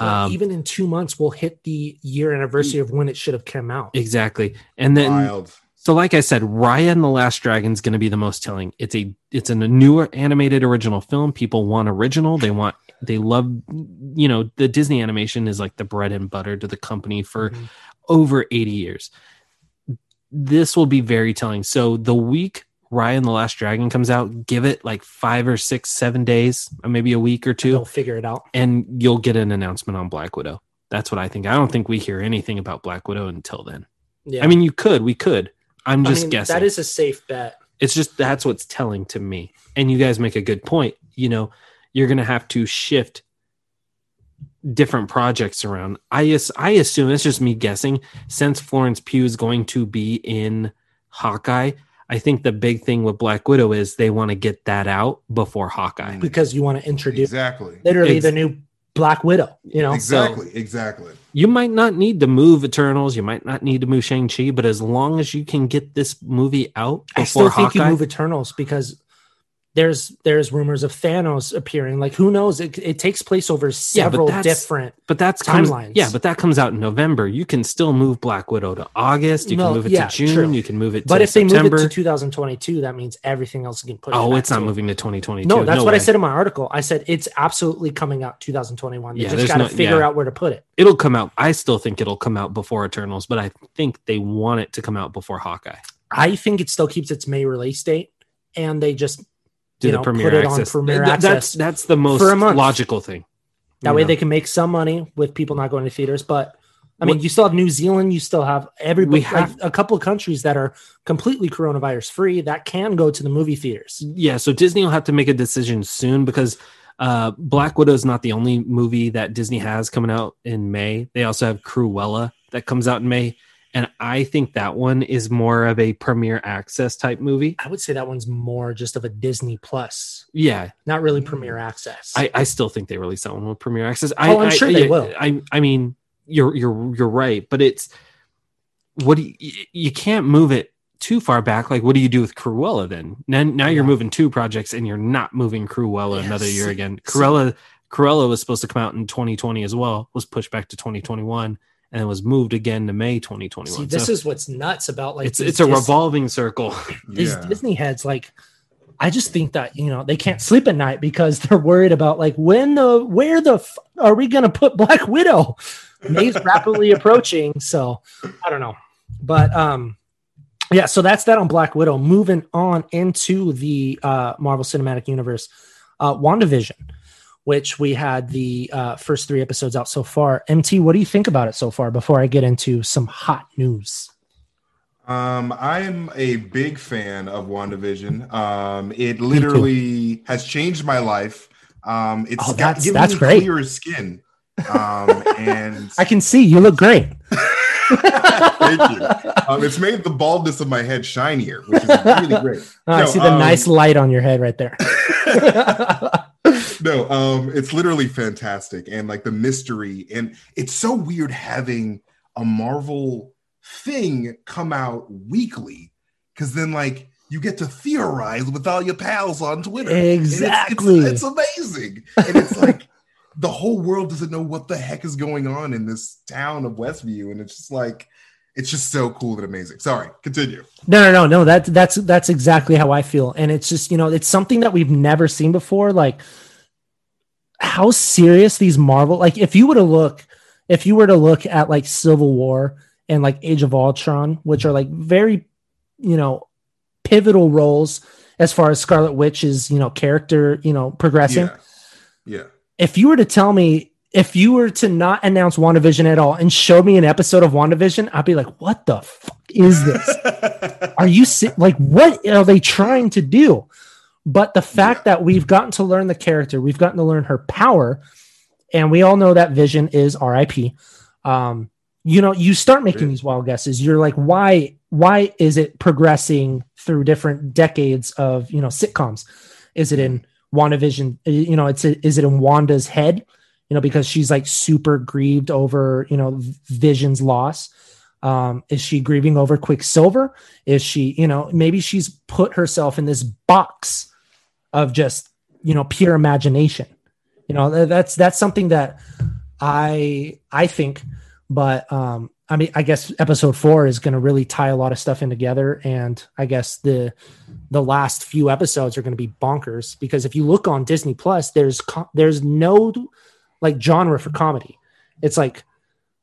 Uh, Um, even in two months, we'll hit the year anniversary of when it should have come out. exactly, and then Wild. So, like I said, Raya and the Last Dragon is going to be the most telling. It's a it's a newer animated original film. People want original. They want they love you know the Disney animation is like the bread and butter to the company for Mhm. over eighty years. This will be very telling. So the week Raya and the Last Dragon comes out, give it like five or six, seven days, or maybe a week or two. They'll figure it out. and you'll get an announcement on Black Widow. That's what I think. I don't think we hear anything about Black Widow until then. Yeah, I mean, you could, we could. I'm I just mean, guessing that is a safe bet. it's just that's what's telling to me and you guys make a good point you know you're going to have to shift different projects around i i assume it's just me guessing since florence pugh is going to be in hawkeye i think the big thing with black widow is they want to get that out before hawkeye mm-hmm. because you want to introduce Exactly. literally Ex- the new Black Widow. You know, Exactly. exactly. you might not need to move eternals you might not need to move shang-chi but as long as you can get this movie out before I still think hawkeye you move Eternals because there's there's rumors of Thanos appearing. Like who knows? It, it takes place over several that's- different. But that's comes, Timelines. yeah, but that comes out in November. You can still move Black Widow to August. You No, can move it yeah, to June. true. You can move it But to if they move it to 2022, that means everything else can put. oh, it's not moving to 2022. No, that's what I said in my article. I said it's absolutely coming out 2021. They Yeah, just got to no- figure yeah. out where to put it. It'll come out. I still think it'll come out before Eternals, but I think they want it to come out before Hawkeye. I think it still keeps its May release date, and they just Do You the know, premiere put it on access. Premiere Th- Access That's that's the most for a month. logical thing. That way know. they can make some money with people not going to theaters. But I mean, What- you still have New Zealand. You still have everybody. We have- like, a couple of countries that are completely coronavirus free that can go to the movie theaters. yeah so disney will have to make a decision soon because uh black widow is not the only movie that disney has coming out in may they also have cruella that comes out in may and i think that one is more of a premiere access type movie. I would say that one's more just of a Disney Plus, yeah. Not really mm. Premiere Access. i i still think they release that one with premiere access. Oh, I'm sure I, they yeah, will. i i mean you're you're you're right but it's what do you, you can't move it too far back. Like what do you do with cruella then? Now, now you're moving two projects and you're not moving cruella Yeah, another year again. See- cruella cruella was supposed to come out in 2020 as well was pushed back to 2021 and it was moved again to may 2021 See, this So is what's nuts about like it's it's a Dis- revolving circle these Yeah. Disney heads. Like, I just think that you know they can't sleep at night because they're worried about like when the where the f- are we gonna put Black Widow? May's rapidly approaching, so I don't know, but um. Yeah, so that's that on Black Widow. Moving on into the uh, Marvel Cinematic Universe, uh, WandaVision, which we had the uh, first three episodes out so far. MT, what do you think about it so far before I get into some hot news? Um, I'm a big fan of WandaVision. Um, it literally has changed my life. Um, it's Oh, got that's- given that's me great. clearer skin. Um, and I can see you look great. thank you. Um, it's made the baldness of my head shinier, which is really great. Oh, I No, see the um, nice light on your head right there. no, um, it's literally fantastic, and like the mystery, and it's so weird having a Marvel thing come out weekly, because then like you get to theorize with all your pals on Twitter. And it's- it's- Exactly. it's, amazing, and it's like the whole world doesn't know what the heck is going on in this town of Westview, and it's just like it's just so cool and amazing. Sorry, continue. No, no, no, no. That that's that's exactly how I feel, and it's just you know it's something that we've never seen before. Like how serious these Marvel. Like if you were to look, if you were to look at like Civil War and like Age of Ultron, which are like very, you know, pivotal roles as far as Scarlet Witch's you know character you know progressing. Yeah, yeah. if you were to tell me if you were to not announce WandaVision at all and show me an episode of WandaVision, I'd be like, what the fuck is this? are you si- like what are they trying to do? But the fact that we've gotten to learn the character, we've gotten to learn her power, and we all know that Vision is RIP. Um, you know, you start making these wild guesses. You're like, why? Why is it progressing through different decades of you know sitcoms? Is it in WandaVision? You know, it's is it in Wanda's head? You know, because she's like super grieved over you know Vision's loss. Um, is she grieving over Quicksilver? Is she, you know, maybe she's put herself in this box of just, you know, pure imagination. You know, that's that's something that I I think, but um, I mean, I guess episode four is going to really tie a lot of stuff in together, and I guess the the last few episodes are going to be bonkers because if you look on Disney Plus, there's there's no like genre for comedy. It's like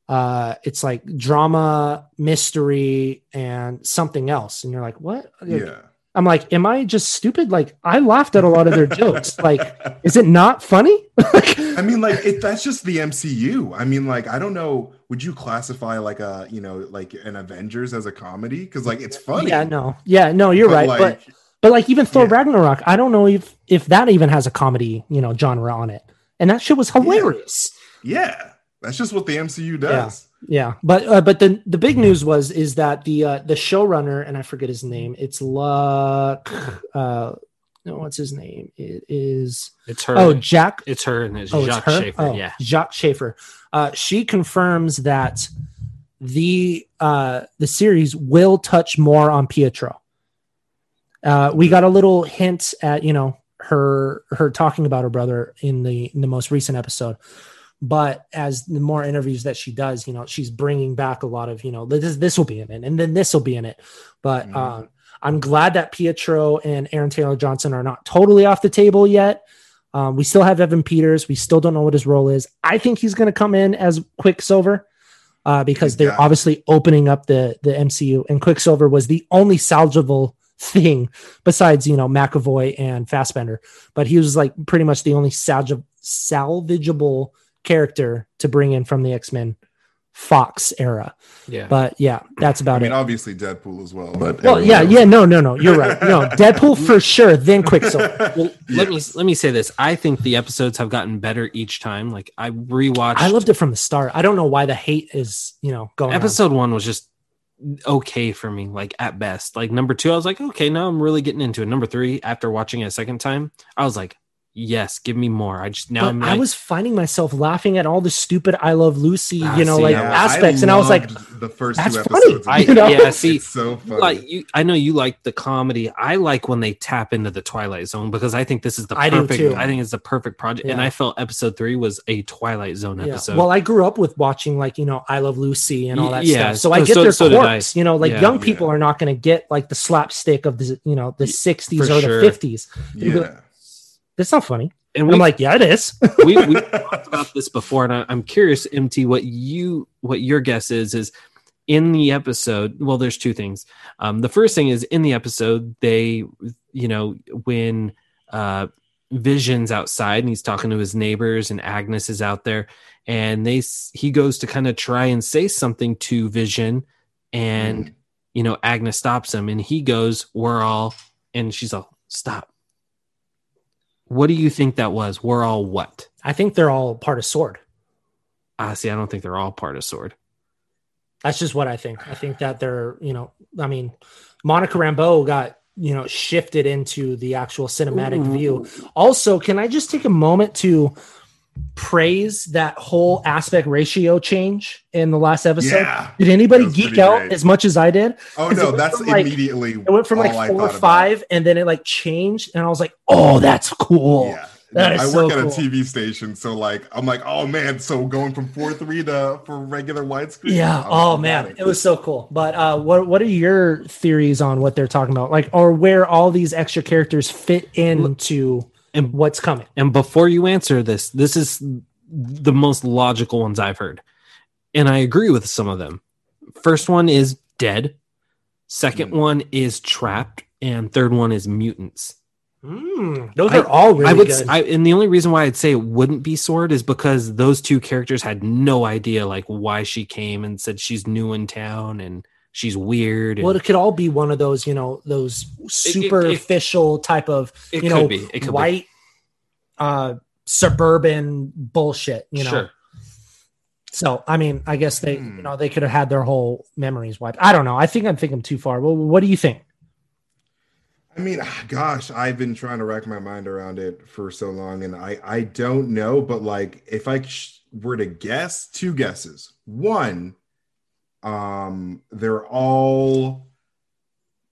uh it's like drama mystery and something else and you're like what Like, yeah. i'm like am i just stupid like i laughed at a lot of their jokes like is it not funny I mean, like it, that's just the MCU. I mean, like I don't know. Would you classify like a you know like an Avengers as a comedy? Because like it's funny. yeah no yeah no you're right like, but but like even thor Yeah. ragnarok i don't know if if that even has a comedy you know genre on it and that shit was hilarious yeah, that's just what the MCU does. Yeah, but uh, but the the big news was is that the uh, the showrunner and I forget his name. It's Luck. Uh, no, what's his name? It is it's her oh Jack. it's her and it's Oh, it's her? Schaeffer Oh, yeah Jac Schaeffer. Uh, she confirms that the uh, the series will touch more on Pietro. Uh, we got a little hint at you know her her talking about her brother in the in the most recent episode, but as the more interviews that she does, you know, she's bringing back a lot of you know this this will be in it and then this will be in it. But Mhm. um, I'm glad that Pietro and Aaron Taylor Johnson are not totally off the table yet. Um, we still have Evan Peters. We still don't know what his role is. I think he's going to come in as Quicksilver uh, because they're Yeah. obviously opening up the the MCU, and Quicksilver was the only salvageable thing besides you know McAvoy and Fassbender, but he was like pretty much the only salvage salvageable character to bring in from the X Men Fox era. Yeah. But yeah, that's about I about mean, it. obviously Deadpool as well. But Well, yeah, everyone yeah, no, no, no, you're right. No, Deadpool for sure, then Quicksilver. well, let me let me say this. I think the episodes have gotten better each time. Like I rewatched. I loved it from the start. I don't know why the hate is, you know, going on. episode one was just okay for me, like at best. Like number two, I was like, okay, now I'm really getting into it. Number three, after watching it a second time, I was like, yes, give me more. I just now I'm I was finding myself laughing at all the stupid "I Love Lucy," Ah, you know, see, like yeah, aspects, and I was like, the first that's two funny. episodes. I, you know? yeah, see, it's so funny. like you, I know you like the comedy. I like when they tap into the Twilight Zone because I think this is the perfect. too. I think it's the perfect project, and I felt episode three was a Twilight Zone yeah. episode. Well, I grew up with watching like you know "I Love Lucy" and all that yeah, stuff, so I get so- their so quirks. You know, like Yeah. young people Yeah. are not going to get like the slapstick of the you know the '60s for or sure. the '50s. That's not funny. and we, I'm like, yeah, it is. we, we talked about this before, and I, I'm curious, MT, what you what your guess is is in the episode. Well, there's two things. Um, the first thing is in the episode, they, you know, when uh, Vision's outside and he's talking to his neighbors, and Agnes is out there, and they he goes to kind of try and say something to Vision, and you know, Agnes stops him, and he goes, "We're all," and she's all, "Stop." What do you think that was? We're all what? I think they're all part of Sword. Ah, see, I don't think they're all part of Sword. That's just what I think. I think that they're, you know, I mean, Monica Rambeau got, you know, shifted into the actual cinematic Ooh. view. Also, can I just take a moment to praise that whole aspect ratio change in the last episode? Yeah. Did anybody geek out great. as much as I did? Oh no, that's from, like- immediately. It went from like four or thought about. five, and then it like changed, and I was like, "Oh, that's cool." Yeah. That is I so work at cool. a TV station, so like I'm like, oh man, so going from four three to for regular widescreen. Yeah. Oh man, at it was so cool. But uh, what what are your theories on what they're talking about, like, or where all these extra characters fit into And what's coming? and before you answer this, this is the most logical ones I've heard, and I agree with some of them. First one is dead. Second Hmm. one is trapped, and third one is mutants. Mm, those I- are all really I would, good. I, and the only reason why I'd say it wouldn't be Sword is because those two characters had no idea like why she came and said she's new in town and she's weird. And well, it could all be one of those, you know, those it- superficial type of, it you could know, be. It could white, uh, suburban bullshit. You know, Sure. so I mean, I guess they, Hmm. you know, they could have had their whole memories wiped. I don't know. I think I'm thinking too far. Well, what do you think? I mean, ah, gosh, I've been trying to rack my mind around it for so long, and I I don't know. But like, if I sh- were to guess, two guesses. One, um, they're all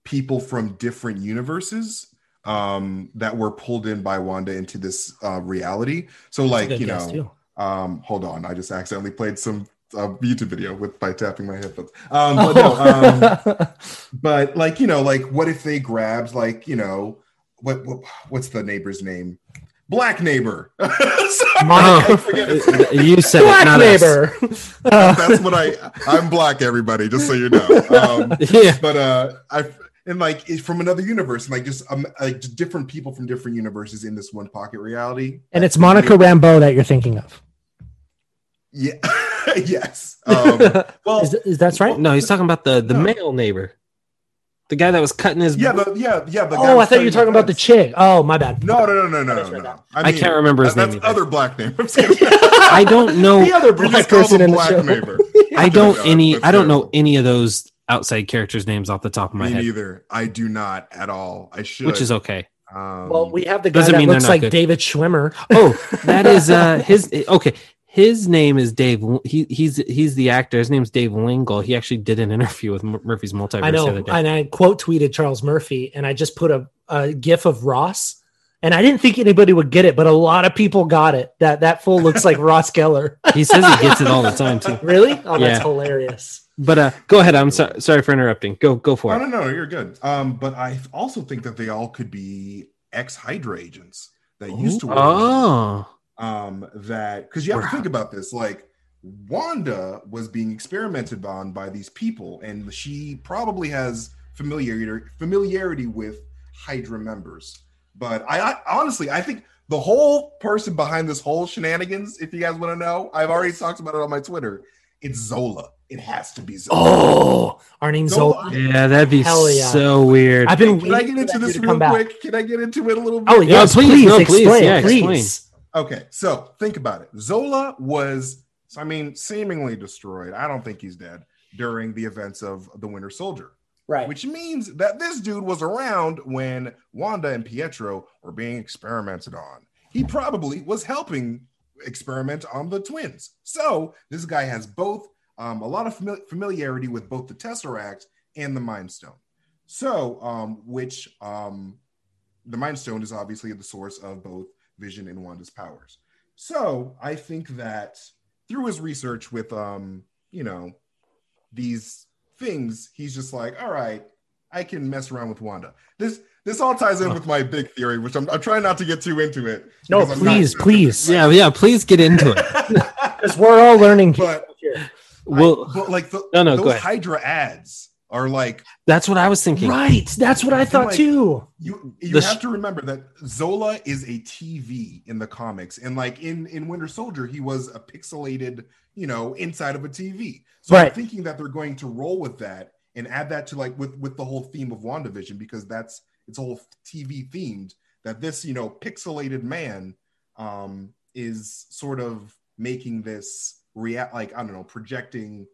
people from different universes um that were pulled in by Wanda into this uh reality. So like, you know, um hold on, I just accidentally played some uh, YouTube video with by tapping my headphones. Um but no, um but like you know like what if they grabbed like you know what, what what's the neighbor's name black neighbor Sorry, Monica- I forget his name. Oh, you said it, Black not neighbor. Uh, that's what i i'm black everybody just so you know um Yeah. but uh i and like it's from another universe and like just um like just different people from different universes in this one pocket reality and it's Monica Rambeau that you're thinking of. yeah yes um well is, is that's right? No, he's talking about the the No. male neighbor, the guy that was cutting his. yeah the, yeah yeah the guy Oh, I thought you were talking about the chick. Oh, my bad. no no no no no just no, read no. that. I can't remember his that- name That's either. other black name. I don't know. The other black person them in the black show. neighbor. I don't God, any. I don't know any of those outside characters' names off the top of my Me head, neither. I do not at all. I should. which is okay. Um, Well, we have the guy that mean looks like good. David Schwimmer. Oh, that is uh his. Okay, his name is Dave. He he's he's the actor. His name's Dave Lengel. He actually did an interview with Mur- Murphy's Multiverse I the know, other day. and I quote tweeted Charles Murphy, and I just put a, a gif of Ross, and I didn't think anybody would get it, but a lot of people got it. That that fool looks like Ross Geller. He says he gets it all the time too. Really? Oh, that's Yeah. hilarious. But uh, go ahead. I'm sorry. Sorry for interrupting. Go go for no, it. no, no, you're good. Um, but I also think that they all could be ex Hydra agents that used to work. Oh, Um, that because you have to think about this. Like Wanda was being experimented on by these people, and she probably has familiarity familiarity with Hydra members. But I, I honestly, I think the whole person behind this whole shenanigans, if you guys want to know, I've already talked about it on my Twitter. It's Zola. It has to be Zola. Oh, our name's Zola. Zola. Yeah, that'd be Hell yeah. so weird. I've been Can I get into this real come back. quick? Can I get into it a little bit? Oh yes, please, please, no, please, explain, yeah, please. explain. Okay, so think about it. Zola was, I mean, seemingly destroyed. I don't think he's dead during the events of the Winter Soldier, Right. which means that this dude was around when Wanda and Pietro were being experimented on. He probably was helping experiment on the twins. So this guy has both um, a lot of fami- familiarity with both the Tesseract and the Mind Stone. So, um, which um, the Mind Stone is obviously the source of both Vision and Wanda's powers. So I think that through his research with, um, you know, these things, he's just like, all right, I can mess around with Wanda. This this all ties in with my big theory, which I'm, I'm trying not to get too into it. No, I'm not- please, please. Yeah, yeah. Please get into it. Because we're all learning but here. Well, I- but like the, No, no, go those ahead. Hydra ads are like that's what I was thinking. Right. That's what I thought like- too. you you The have sh- to remember that Zola is a TV in the comics, and like in in Winter Soldier, he was a pixelated, you know, inside of a TV. So I'm thinking that they're going to roll with that and add that to like with with the whole theme of WandaVision because that's it's all TV themed. That this you know pixelated man um is sort of making this react like I don't know projecting.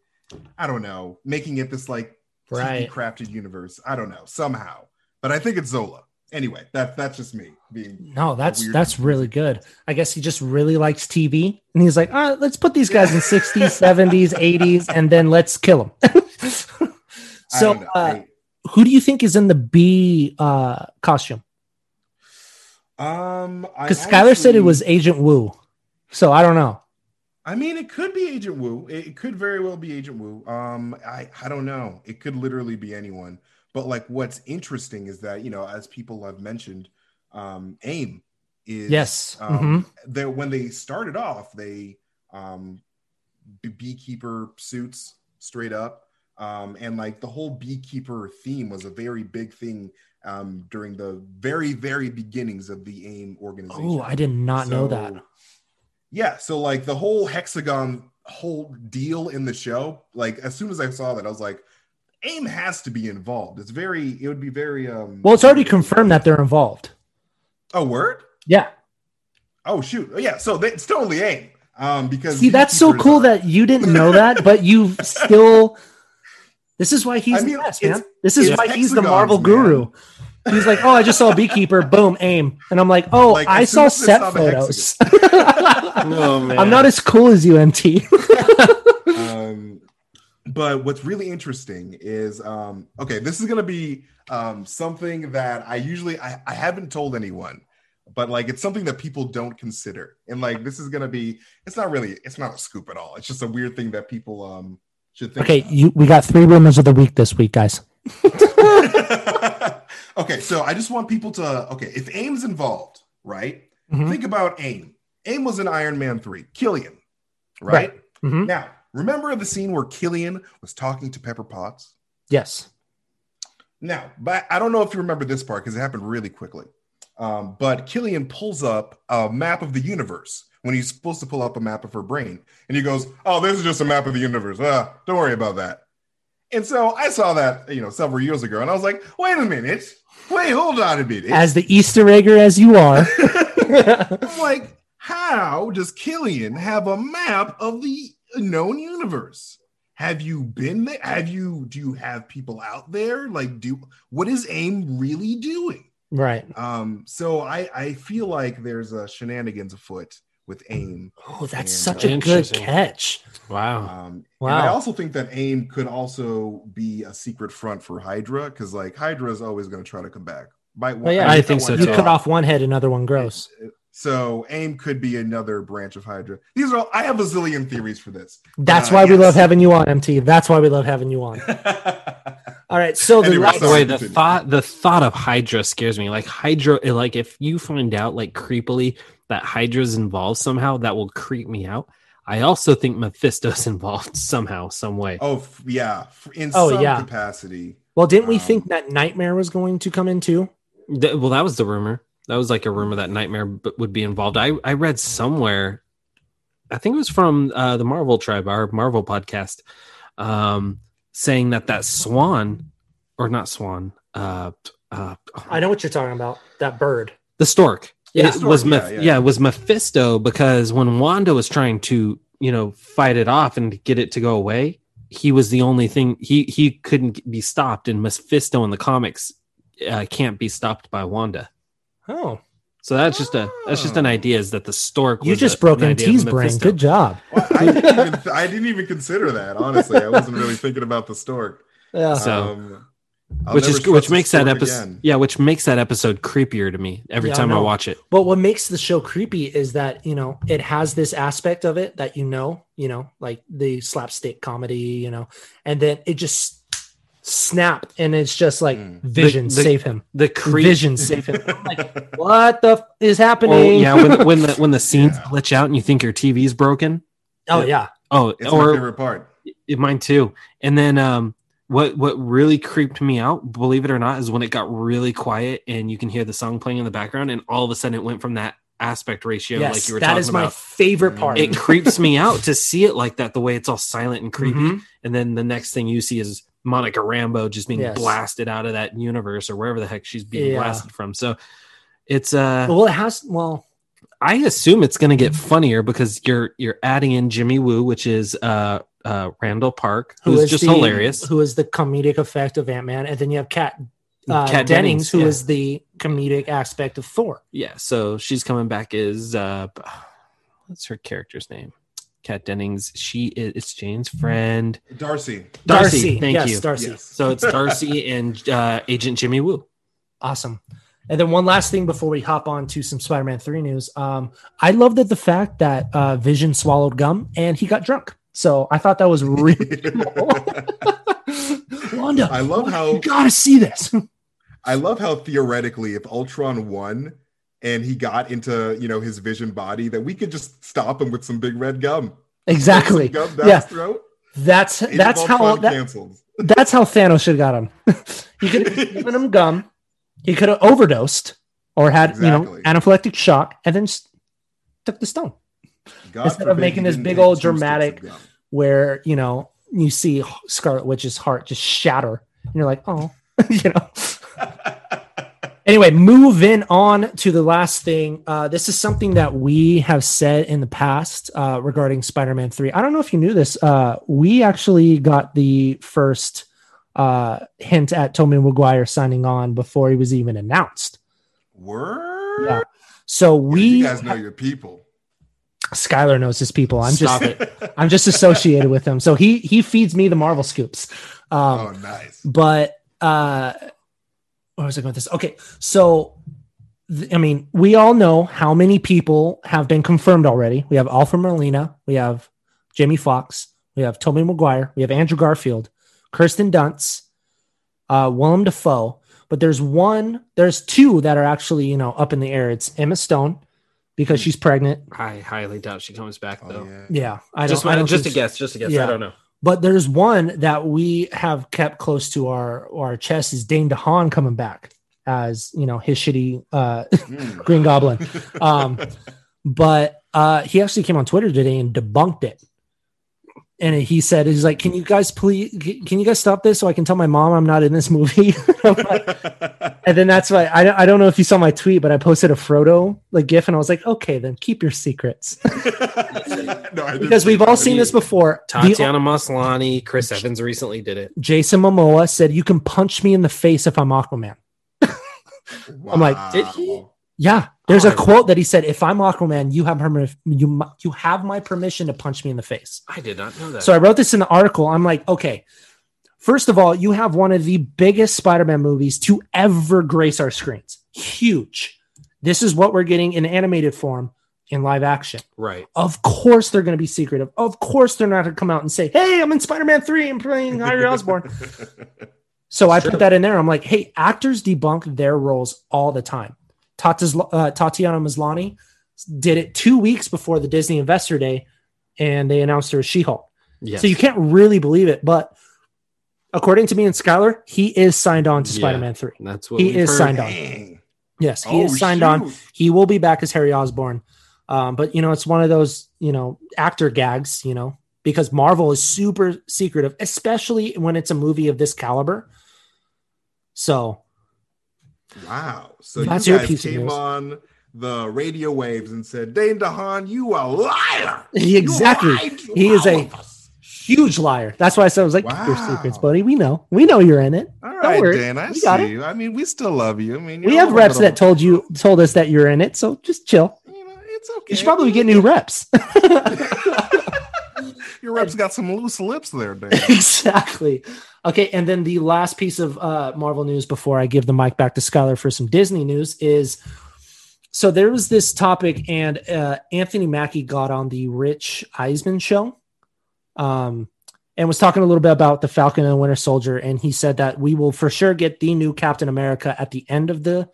I don't know, making it this like Right. TV crafted universe. I don't know somehow, but I think it's Zola. Anyway, that that's just me being. No, that's that's really good. I guess he just really likes TV, and he's like, "All right, let's put these guys in 60s, 70s, 80s, and then let's kill them." So, uh, who do you think is in the B uh, costume? um, Because Skyler said it was Agent Wu, so I don't know. I mean, it could be Agent Wu. It, could very well be Agent Wu. Um, I I don't know. It could literally be anyone. But like, what's interesting is that you know, as people have mentioned, um, AIM is Yes. Um, they when they started off, they um, beekeeper suits straight up, um, and like the whole beekeeper theme was a very big thing um, during the very very beginnings of the AIM organization. Oh, I did not know that. Yeah, so like the whole hexagon whole deal in the show, like as soon as I saw that, I was like, AIM has to be involved. It's very, it would be very um Well, it's already confirmed that they're involved. Oh, word? Yeah. Oh shoot. Oh, yeah, so they, it's totally AIM. Um because See, that's so cool are- that you didn't know that, but you still. This is why he's I mean, the best, man. This is why he's the Marvel man. guru. He's like, oh, I just saw a beekeeper, boom, aim, and I'm like, oh, Like, I saw soon I set saw photos. No man. I'm not as cool as you, MT. um, but what's really interesting is um, okay this is going to be um, something that i usually I, I haven't told anyone but like it's something that people don't consider and like this is going to be it's not really it's not a scoop at all it's just a weird thing that people um should think okay, about. you, we got three rumors of the week this week, guys. Okay so i just want people to okay if aim's involved right Mhm. think about aim aim was in iron man 3 killian right, Mhm. now remember the scene where killian was talking to pepper potts Yes. Now, but I don't know if you remember this part because it happened really quickly. Um, but Killian pulls up a map of the universe when he's supposed to pull up a map of her brain, and he goes, "Oh, this is just a map of the universe. Ah, don't worry about that." And so I saw that you know several years ago, and I was like, "Wait a minute, wait, hold on a minute." As the Easter egger as you are. I'm like, how does Killian have a map of the known universe? Have you been there? Have you do you have people out there? Like, do what is AIM really doing? right. Um, so I I feel like there's a shenanigans afoot with AIM. Oh, that's And- such a good catch. Wow. Um, Wow. And I also think that AIM could also be a secret front for Hydra because like Hydra is always going to try to come back. Bite one- Well, yeah, I bite think so one You cut off one head, another one grows. So AIM could be another branch of Hydra. These are all, I have a zillion theories for this. That's Uh, why we love having you on, MT. That's why we love having you on. All right. So the Anyway, the sorry, way, the continue. thought the thought of Hydra scares me. Like Hydra, like if you find out like creepily that Hydra's involved somehow, that will creep me out. I also think Mephisto's involved somehow, some way. oh f- yeah, in Oh, some yeah. capacity. well, didn't we Um, think that Nightmare was going to come in too? Th- well, that was the rumor. that was like a rumor that Nightmare b- would be involved. I I read somewhere, I think it was from uh, the Marvel Tribe, our Marvel podcast, um, saying that that Swan, or not Swan, uh, uh, I know what you're talking about. That bird. the Stork. Yeah, it Stork, was yeah, Meph- yeah. yeah, it was Mephisto because when Wanda was trying to you know fight it off and get it to go away, he was the only thing he he couldn't be stopped, and Mephisto in the comics uh, can't be stopped by Wanda. Oh, So that's just a that's just an Oh. idea is that the stork. you was just a- broke an idea MT's brain. Good job. Well, I, didn't even, I didn't even consider that. Honestly, I wasn't really thinking about the stork. Yeah. So- Um, I'll which is which makes that episode yeah, which makes that episode creepier to me every Yeah, I time I watch it. But what makes the show creepy is that you know it has this aspect of it that you know, you know, like the slapstick comedy, you know, and then it just snapped, and it's just like Mm. Vision The- the- save him, The creep. Vision save him. I'm like, what the f- is Oh happening? yeah, when when the when the scenes Yeah. glitch out and you think your TV's broken. oh yeah, Oh, It's my or favorite part. it, mine too. And then um, what what really creeped me out, believe it or not, is when it got really quiet and you can hear the song playing in the background, and all of a sudden it went from that aspect ratio, yes, like you were that talking is my about. favorite part. It creeps me out to see it like that, the way it's all silent and creepy. Mhm. and then the next thing you see is Monica Rambeau just being Yes. blasted out of that universe or wherever the heck she's being Yeah. blasted from. So it's uh Well, it has. Well, I assume it's going to get funnier because you're you're adding in Jimmy Woo, which is uh uh Randall Park, who who's just the- hilarious. Who is the comedic effect of Ant Man, and then you have Kat. Uh, Kat Dennings, who is yeah. the comedic aspect of Thor. Yeah, so she's coming back as uh what's her character's name? Kat Dennings. She is it's Jane's friend. Darcy. Darcy, thank yes, you. Darcy. Yes. So it's Darcy and uh Agent Jimmy Woo. Awesome. And then one last thing before we hop on to some Spider-Man 3 news. Um, I love that the fact that uh, Vision swallowed gum and he got drunk. So I thought that was really cool. Wanda, I love how you gotta see this. I love how theoretically, if Ultron won and he got into you know his vision body, that we could just stop him with some big red gum. exactly. Gum Yeah. throat. That's Age that's how that, that's how Thanos should have got him. he could have given him gum. He could have overdosed or had you know anaphylactic shock and then took the stone. God Instead of making this big old two sticks of dramatic- where you know you see Scarlet Witch's heart just shatter, and you're like, oh, you know. anyway, moving on to the last thing. Uh, this is something that we have said in the past uh, regarding Spider-Man Three. I don't know if you knew this. Uh, we actually got the first uh, hint at Tobey Maguire signing on before he was even announced. Word. Yeah. So we, you guys know your people. Skyler knows his people. I'm Stop just, it. I'm just associated with him. So he he feeds me the Marvel scoops. Um, oh, nice. but uh where was I going with this? Okay, so th- I mean, we all know how many people have been confirmed already. We have Alfred Molina, we have Jamie Foxx, we have Tobey Maguire, we have Andrew Garfield, Kirsten Dunst, uh, Willem Dafoe. But there's one, there's two that are actually you know up in the air. It's Emma Stone because she's pregnant. I highly doubt she comes back Oh, though. yeah. Yeah, I don't. Just, I don't just a think- guess, just a guess. Yeah. I don't know. But there's one that we have kept close to our our chest is Dane DeHaan coming back as you know his shitty uh, Mm. Green Goblin. Um, but uh, he actually came on Twitter today and debunked it. And he said, "He's like, can you guys please, can you guys stop this so I can tell my mom I'm not in this movie?" Like- and then that's why I, I don't know if you saw my tweet, but I posted a Frodo like gif, and I was like, "Okay, then keep your secrets," No, because we've all seen this before. The- Tatiana Maslany, Chris Evans recently did it. Jason Momoa said, "You can punch me in the face if I'm Aquaman." I'm like, did he? Yeah, there's Oh, a quote that he said, "If I'm Aquaman, you have you you have my permission to punch me in the face." I did not know that. So I wrote this in the article. I'm like, okay, first of all, you have one of the biggest Spider-Man movies to ever grace our screens. Huge. This is what we're getting in animated form in live action. right. Of course, they're going to be secretive. Of course, they're not going to come out and say, "Hey, I'm in Spider-Man Three. I'm playing Harry Osborn." So I Sure. put that in there. I'm like, hey, actors debunk their roles all the time. Tati's, uh, Tatiana Maslany did it two weeks before the Disney Investor Day, and they announced her as She-Hulk. Yes. So you can't really believe it, but according to me and Skyler, he is signed on to Yeah. Spider-Man Three. That's what He we've is heard. signed on. Yes, he Oh, is signed on. He will be back as Harry Osborn. Um, but you know, it's one of those you know actor gags. You know, because Marvel is super secretive, especially when it's a movie of this caliber. So Wow. So That's you guys came on the radio waves and said, Dane DeHaan, you a liar. Exactly. Lied to He is a- us." huge liar. That's why I said I was like, keep your secrets, buddy. We know, we know you're in it. All right, worry. Dan, I We got see you. I mean, we still love you. I mean, We have reps little- that told you told us that you're in it, so just chill. You know, it's okay. You should probably get new reps. Your reps got some loose lips there, Dan. exactly. Okay, and then the last piece of uh, Marvel news before I give the mic back to Skyler for some Disney news is so there was this topic, and uh, Anthony Mackie got on the Rich Eisman show, um, and was talking a little bit about the Falcon and the Winter Soldier, and he said that we will for sure get the new Captain America at the end of the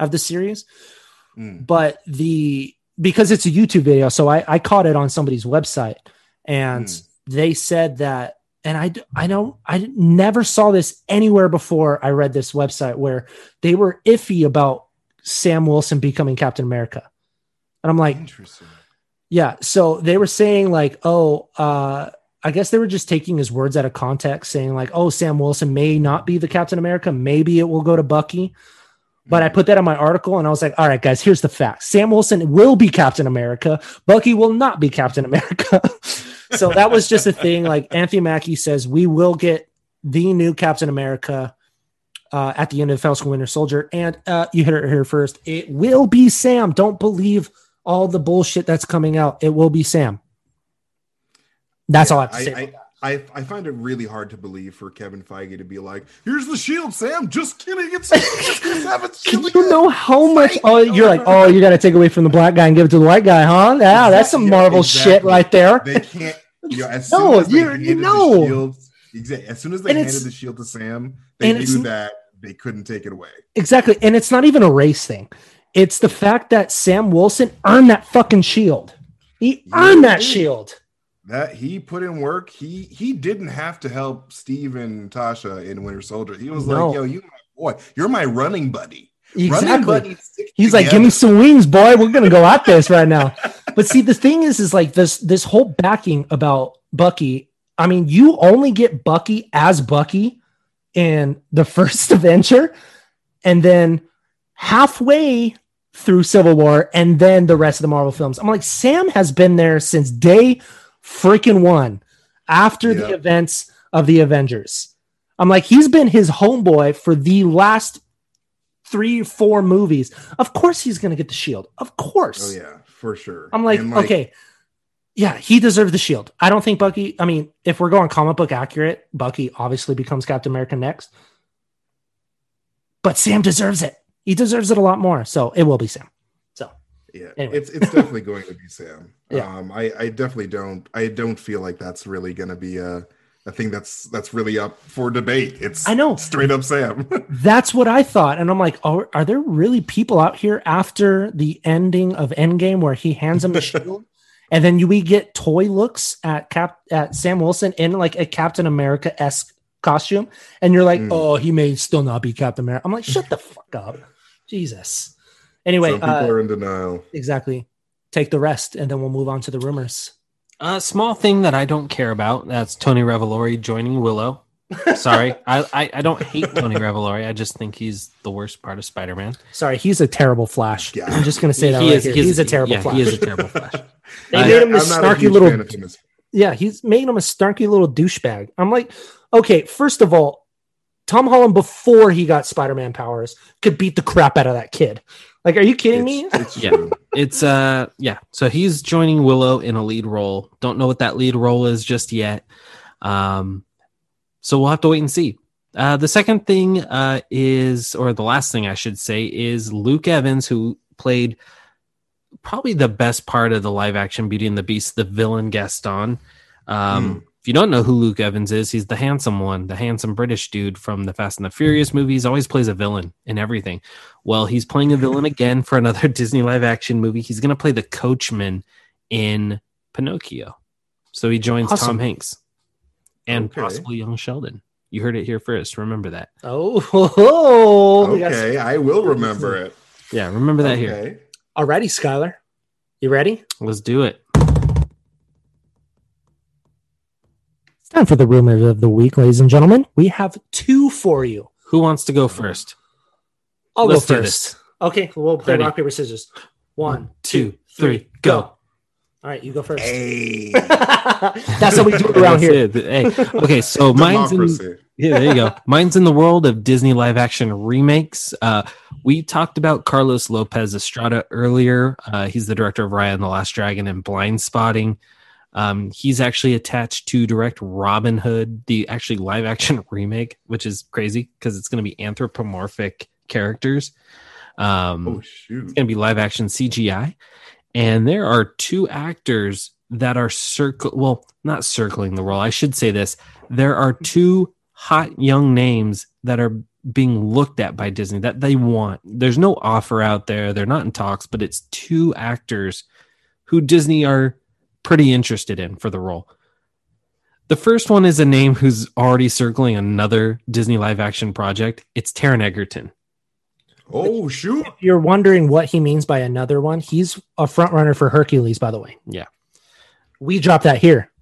of the series, Mm. but the because it's a YouTube video, so I, I caught it on somebody's website, and Mm. they said that and I, don't I never saw this anywhere before I read this website where they were iffy about Sam Wilson becoming Captain America. And I'm like, Interesting. yeah. So they were saying like, oh, uh, I guess they were just taking his words out of context, saying like, oh, Sam Wilson may not be the Captain America. Maybe it will go to Bucky. But I put that on my article and I was like, all right, guys, here's the facts. Sam Wilson will be Captain America. Bucky will not be Captain America. so that was just a thing. Like Anthony Mackie says, we will get the new Captain America uh, at the end of the Falcon Winter Soldier. And uh, you hit it here first. It will be Sam. Don't believe all the bullshit that's coming out. It will be Sam. That's all I have to say. I. I, I, find it really hard to believe for Kevin Feige to be like, "Here's the shield, Sam. Just kidding. It's just gonna its Can shield you again." know how much? Oh, you're like, oh, oh you got to take away from the black guy and give it to the white guy, huh? Yeah, that's some Yeah, Marvel shit right there. They can't. You know, as No, soon as they you're- you handed know. shield, exactly. As soon as they And handed the shield to Sam, they knew that they couldn't take it away. Exactly. And it's not even a race thing. It's the fact that Sam Wilson earned that fucking shield. He earned that shield. That he put in work. He he didn't have to help Steve and Tasha in Winter Soldier. He was No. like, "Yo, you my boy. You're my running buddy. Exactly. He's like, give me some wings, boy. We're gonna go at this right now. But see, the thing is, is like this this whole backing about Bucky. I mean, you only get Bucky as Bucky in the first Avenger, and then halfway through Civil War, and then the rest of the Marvel films. I'm like, Sam has been there since day freaking one, after the events of the Avengers. I'm like, he's been his homeboy for the last three, four movies. Of course, he's going to get the shield. Of course. Oh yeah, for sure. I'm like, And, okay, yeah, he deserves the shield. I don't think Bucky. I mean, if we're going comic book accurate, Bucky obviously becomes Captain America next. But Sam deserves it. He deserves it a lot more. So it will be Sam. So Yeah, Anyway. it's it's definitely going to be Sam. Yeah. Um, I I definitely don't I don't feel like that's really going to be a a thing that's that's really up for debate. It's I know. straight up Sam. that's what I thought. And I'm like, oh, are there really people out here after the ending of Endgame where he hands him the shield? And then you, we get toy looks at Cap at Sam Wilson in like a Captain America esque costume, and you're like, Mm. oh, he may still not be Captain America. I'm like, shut the fuck up, Jesus. Anyway, Some people uh, are in denial. exactly. Take the rest, and then we'll move on to the rumors. A small thing that I don't care about. That's Tony Revolori joining Willow. Sorry, I, I I don't hate Tony Revolori. I just think he's the worst part of Spider-Man. Sorry, he's a terrible Flash. Yeah. I'm just gonna say that he right is, here. he He's a terrible yeah, Flash. He is a terrible Flash. They Uh, made him this I'm not a snarky huge little him yeah, he's made him a snarky little douchebag. I'm like, okay, first of all, Tom Holland before he got Spider-Man powers could beat the crap out of that kid. Like, are you kidding me? It's, it's Yeah. It's uh yeah. So he's joining Willow in a lead role. Don't know what that lead role is just yet. Um so we'll have to wait and see. Uh the second thing uh is or the last thing I should say is Luke Evans who played probably the best part of the live action Beauty and the Beast, the villain Gaston. Um if you don't know who Luke Evans is, he's the handsome one, the handsome British dude from the Fast and the Furious movies, always plays a villain in everything. Well, he's playing a villain again for another Disney live action movie. He's going to play the coachman in Pinocchio. So he joins Awesome. Tom Hanks and Okay. possibly young Sheldon. You heard it here first. Remember that. Oh, ho, ho. We got- Okay, I will remember it. Yeah, remember that here. Okay. Alrighty, Skyler. You ready? Let's do it. It's time for the rumors of the week, ladies and gentlemen. We have two for you. Who wants to go first? I'll Let's go first. Okay, we'll play Ready. rock, paper, scissors. One, two, three, go. All right, you go first. Hey. That's how we do it around here. it. Hey, okay, so mine's in, yeah, there you go. Mine's in the world of Disney live action remakes. Uh, we talked about Carlos Lopez Estrada earlier. Uh, he's the director of Raya and the Last Dragon and Blindspotting. Um, he's actually attached to direct Robin Hood, the actually live action remake, which is crazy because it's going to be anthropomorphic characters. Um, Oh shoot. it's going to be live action CGI. And there are two actors that are circle well, not circling the role. I should say this. There are two hot young names that are being looked at by Disney that they want. There's no offer out there. They're not in talks, but it's two actors who Disney are pretty interested in for the role. The first one is a name who's already circling another Disney live action project. It's Taron Egerton. Oh shoot. If you're wondering what he means by another one, he's a front runner for Hercules, by the way. Yeah. We dropped that here.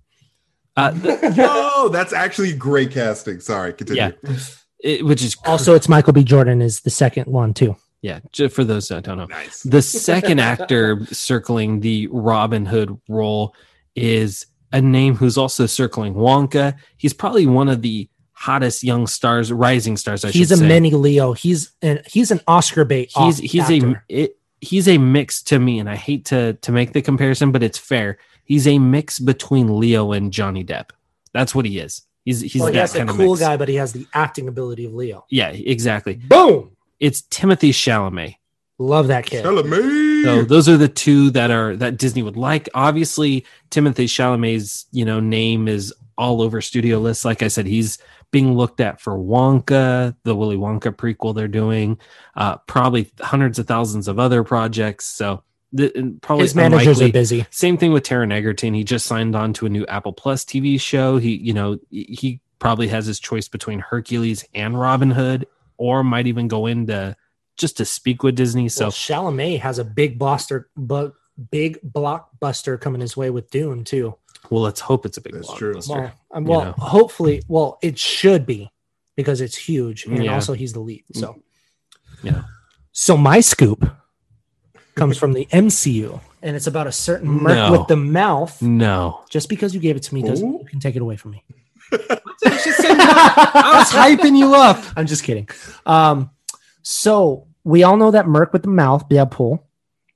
Uh, the- No, that's actually great casting. Sorry, continue. Yeah. it, which is Also, it's Michael B. Jordan is the second one too. Yeah. Just for those that don't know, Nice. the second actor circling the Robin Hood role is a name who's also circling Wonka. He's probably one of the hottest young stars, rising stars. I he's should a say. mini Leo. He's an he's an Oscar bait. He's off he's a it, he's a mix to me, and I hate to to make the comparison, but it's fair. He's a mix between Leo and Johnny Depp. That's what he is. He's he's Well, he that has a kind of cool mix. guy, but he has the acting ability of Leo. Yeah, exactly. Boom! It's Timothée Chalamet. Love that kid. Chalamet. So those are the two that are that Disney would like. Obviously, Timothée Chalamet's you know name is all over studio lists. Like I said, he's being looked at for Wonka, the Willy Wonka prequel they're doing, uh, probably hundreds of thousands of other projects. So th- probably His managers unlikely- are busy. Same thing with Taron Egerton. He just signed on to a new Apple Plus TV show. He, you know, he probably has his choice between Hercules and Robin Hood, or might even go into just to speak with Disney. So well, Chalamet has a big bloster, bu- big blockbuster coming his way with Dune too. Well, let's hope it's a big That's true. blockbuster. Well, um, you know. hopefully, well, it should be because it's huge, and Yeah. also he's the lead. So, Yeah. So my scoop comes from the MCU, and it's about a certain merc No. with the mouth. No. Just because you gave it to me doesn't Ooh. you can take it away from me. I was hyping you up. I'm just kidding. Um, so we all know that Merc with the mouth, Deadpool,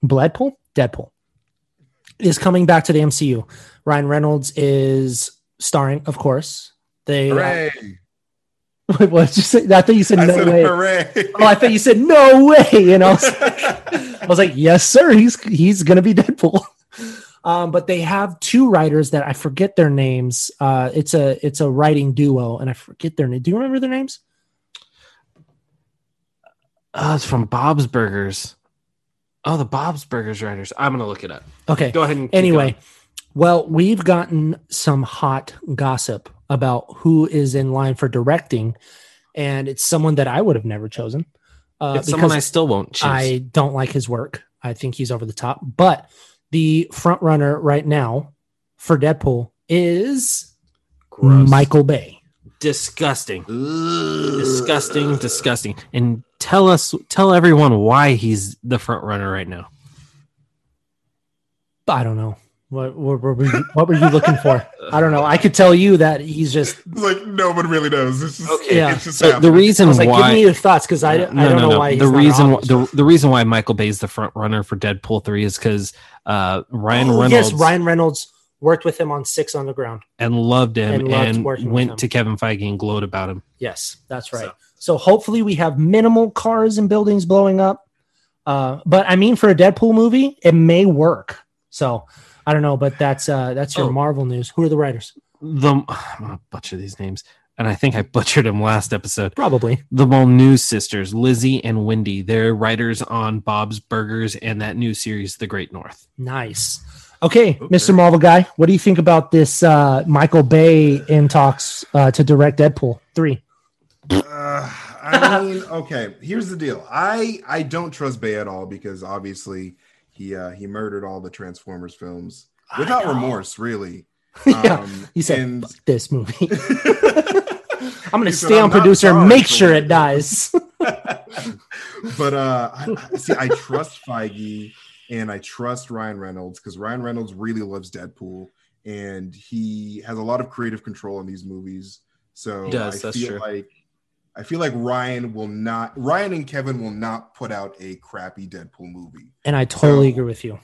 Bloodpool, Deadpool, is coming back to the MCU. Ryan Reynolds is starring, of course. They. Hooray. Wait, what did you say? I thought you said I no said way. hooray. Oh, I thought you said no way. And I was like, I was like, yes, sir. He's he's gonna be Deadpool. Um, but they have two writers that I forget their names. Uh, it's a it's a writing duo, and I forget their name. Do you remember their names? Oh, it's from Bob's Burgers. Oh, the Bob's Burgers writers. I'm gonna look it up. Okay. Go ahead and Anyway, going. well, we've gotten some hot gossip about who is in line for directing, and it's someone that I would have never chosen. Uh, it's someone because I still won't choose. I don't like his work. I think he's over the top. But the front runner right now for Deadpool is Gross. Michael Bay. disgusting, disgusting, disgusting. And tell us, tell everyone why he's the front runner right now. I don't know. What, what, were, you, what were you looking for? I don't know. I could tell you that he's just. Like no one really knows. It's just, Okay. Yeah. it's just So the happening. I reason was like, why give me your thoughts because I, I don't know why. The not reason on why, this the, one. the reason why Michael Bay's the front runner for Deadpool three is because uh, Ryan Oh, Reynolds Yes, Ryan Reynolds worked with him on Six Underground. and loved him And and, loved working with went him. to Kevin Feige and glowed about him. Yes, that's right. So, hopefully we have minimal cars and buildings blowing up. Uh, but I mean, for a Deadpool movie, it may work. So I don't know, but that's uh, that's your Oh. Marvel news. Who are the writers? The I'm gonna butcher these names, and I think I butchered them last episode. Probably. The Molyneux sisters, Lizzie and Wendy, they're writers on Bob's Burgers and that new series, The Great North. Nice. Okay, Okay. Mr. Marvel guy, what do you think about this uh, Michael Bay in talks uh, to direct Deadpool three? Uh, I mean, okay. Here's the deal. I I don't trust Bay at all because obviously he uh, he murdered all the Transformers films without remorse, really. yeah, Um, he said and- "Fuck this movie. I'm gonna stay on producer and make sure it." dies. but uh I, I- see i trust feige and i trust ryan reynolds because ryan reynolds really loves deadpool and he has a lot of creative control in these movies so does, i feel true. like i feel like ryan will not ryan and kevin will not put out a crappy deadpool movie and I totally So- agree with you.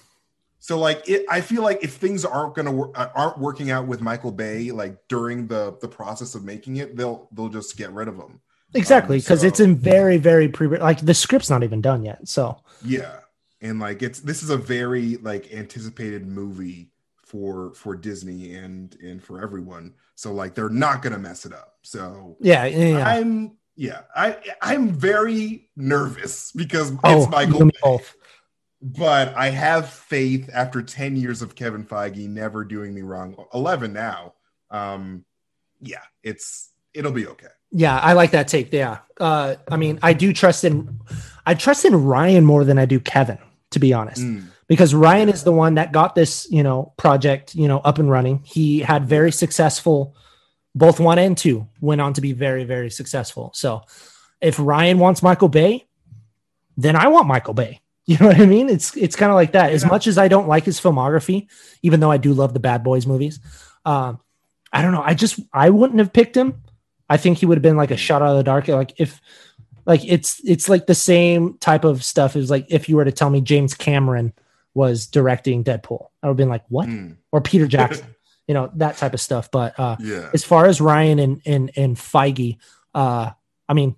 so like it, i feel like if things aren't gonna work aren't working out with michael bay like during the the process of making it they'll they'll just get rid of him Exactly, Um, because it's in very, very pre like the script's not even done yet. So Yeah. And like it's this is a very like anticipated movie for for Disney and and for everyone. So like they're not gonna mess it up. So yeah, yeah. I'm yeah, I I'm very nervous because oh, it's Michael Bay. But I have faith after 10 years of Kevin Feige never doing me wrong. 11 now. Um yeah, it's it'll be okay. Yeah, I like that take. Yeah. Uh, I mean, I do trust in I trust in Ryan more than I do Kevin, to be honest. Mm, Because Ryan is the one that got this, you know, project, you know, up and running. He had very successful both one and two went on to be very, very successful. So if Ryan wants Michael Bay, then I want Michael Bay. You know what I mean? It's it's kind of like that. As Yeah. much as I don't like his filmography, even though I do love the Bad Boys movies, um, I don't know. I just I wouldn't have picked him. I think he would have been like a shot out of the dark. Like if like it's it's like the same type of stuff as like if you were to tell me James Cameron was directing Deadpool, I would have been like, what? mm, Or Peter Jackson, you know, that type of stuff. But uh yeah. as far as Ryan and and and Feige, uh, I mean,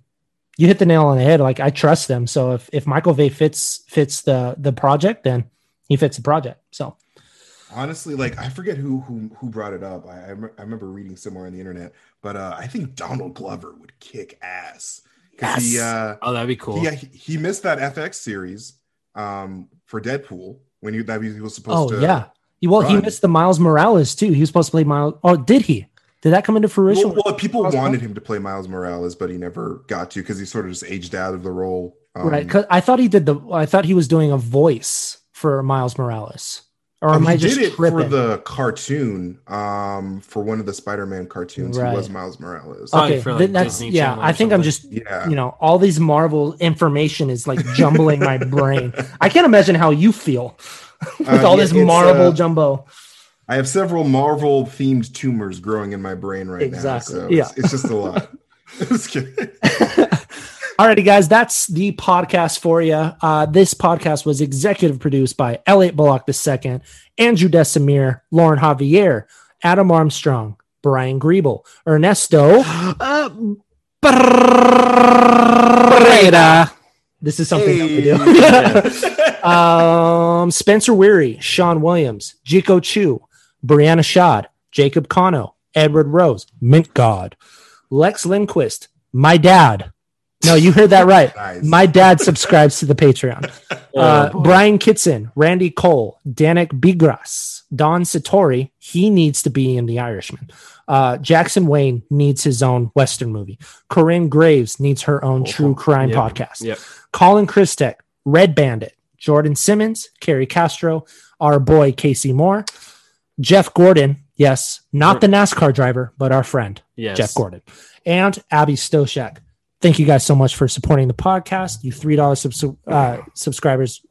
you hit the nail on the head. Like I trust them. So if if Michael Bay fits fits the the project, then he fits the project. So honestly like i forget who who who brought it up i i, rem- I remember reading somewhere on the internet but uh i think donald glover would kick ass 'Cause he Yes. uh Oh, that'd be cool. he, he missed that fx series um for deadpool when he that he was supposed oh to yeah. Well, he missed the Miles Morales too. He was supposed to play Miles. Oh, did he? Did that come into fruition? well, well, people Miles wanted Morales? him to play miles morales but he never got to because he sort of just aged out of the role um, right. Because I thought he did the. I thought he was doing a voice for Miles Morales. Or um, am he I just did it tripping? for the cartoon um for one of the spider-man cartoons Right. he was miles morales Probably okay, for, like, that's Disney yeah. I think I'm just yeah you know all these Marvel information is like jumbling my brain. I can't imagine how you feel with Uh, all this it's, Marvel uh, jumbo. I have several Marvel themed tumors growing in my brain right Exactly, now. So yeah. it's, it's just a lot. Just kidding. Alrighty, guys, that's the podcast for you. Uh, this podcast was executive produced by Elliot Bullock II, Andrew Desimir, Lauren Javier, Adam Armstrong, Brian Griebel, Ernesto Uh, Breda. This is something Hey. that we do. um, Spencer Weary, Sean Williams, Jico Chu, Brianna Shad, Jacob Kano, Edward Rose, Mint God, Lex Lindquist, my dad. No, you heard that right. Nice. My dad subscribes to the Patreon. Uh, boy. Brian Kitson, Randy Cole, Danik Bigras, Don Satori. He needs to be in The Irishman. Uh, Jackson Wayne needs his own Western movie. Corinne Graves needs her own true crime Yep. podcast. Yep. Colin Christek, Red Bandit, Jordan Simmons, Kerry Castro, our boy Casey Moore, Jeff Gordon. Yes, not the NASCAR driver, but our friend Yes. Jeff Gordon, and Abby Stoshak. Thank you guys so much for supporting the podcast. You three dollars subs- uh, subscribers.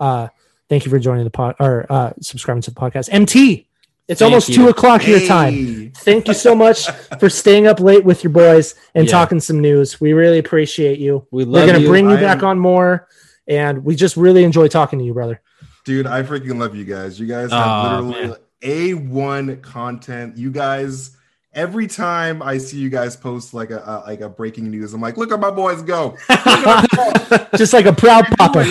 Uh, thank you for joining the pod or uh, subscribing to the podcast. MT, it's Thank almost you. two o'clock your time. Thank you so much for staying up late with your boys and Yeah. talking some news. We really appreciate you. We We're gonna you. bring you I back am- on more, and we just really enjoy talking to you, brother. Dude, I freaking love you guys. You guys have Aw, literally. A1 content. You guys every time I see you guys post like a, a like a breaking news, I'm like, look at my boys go. just like a proud papa.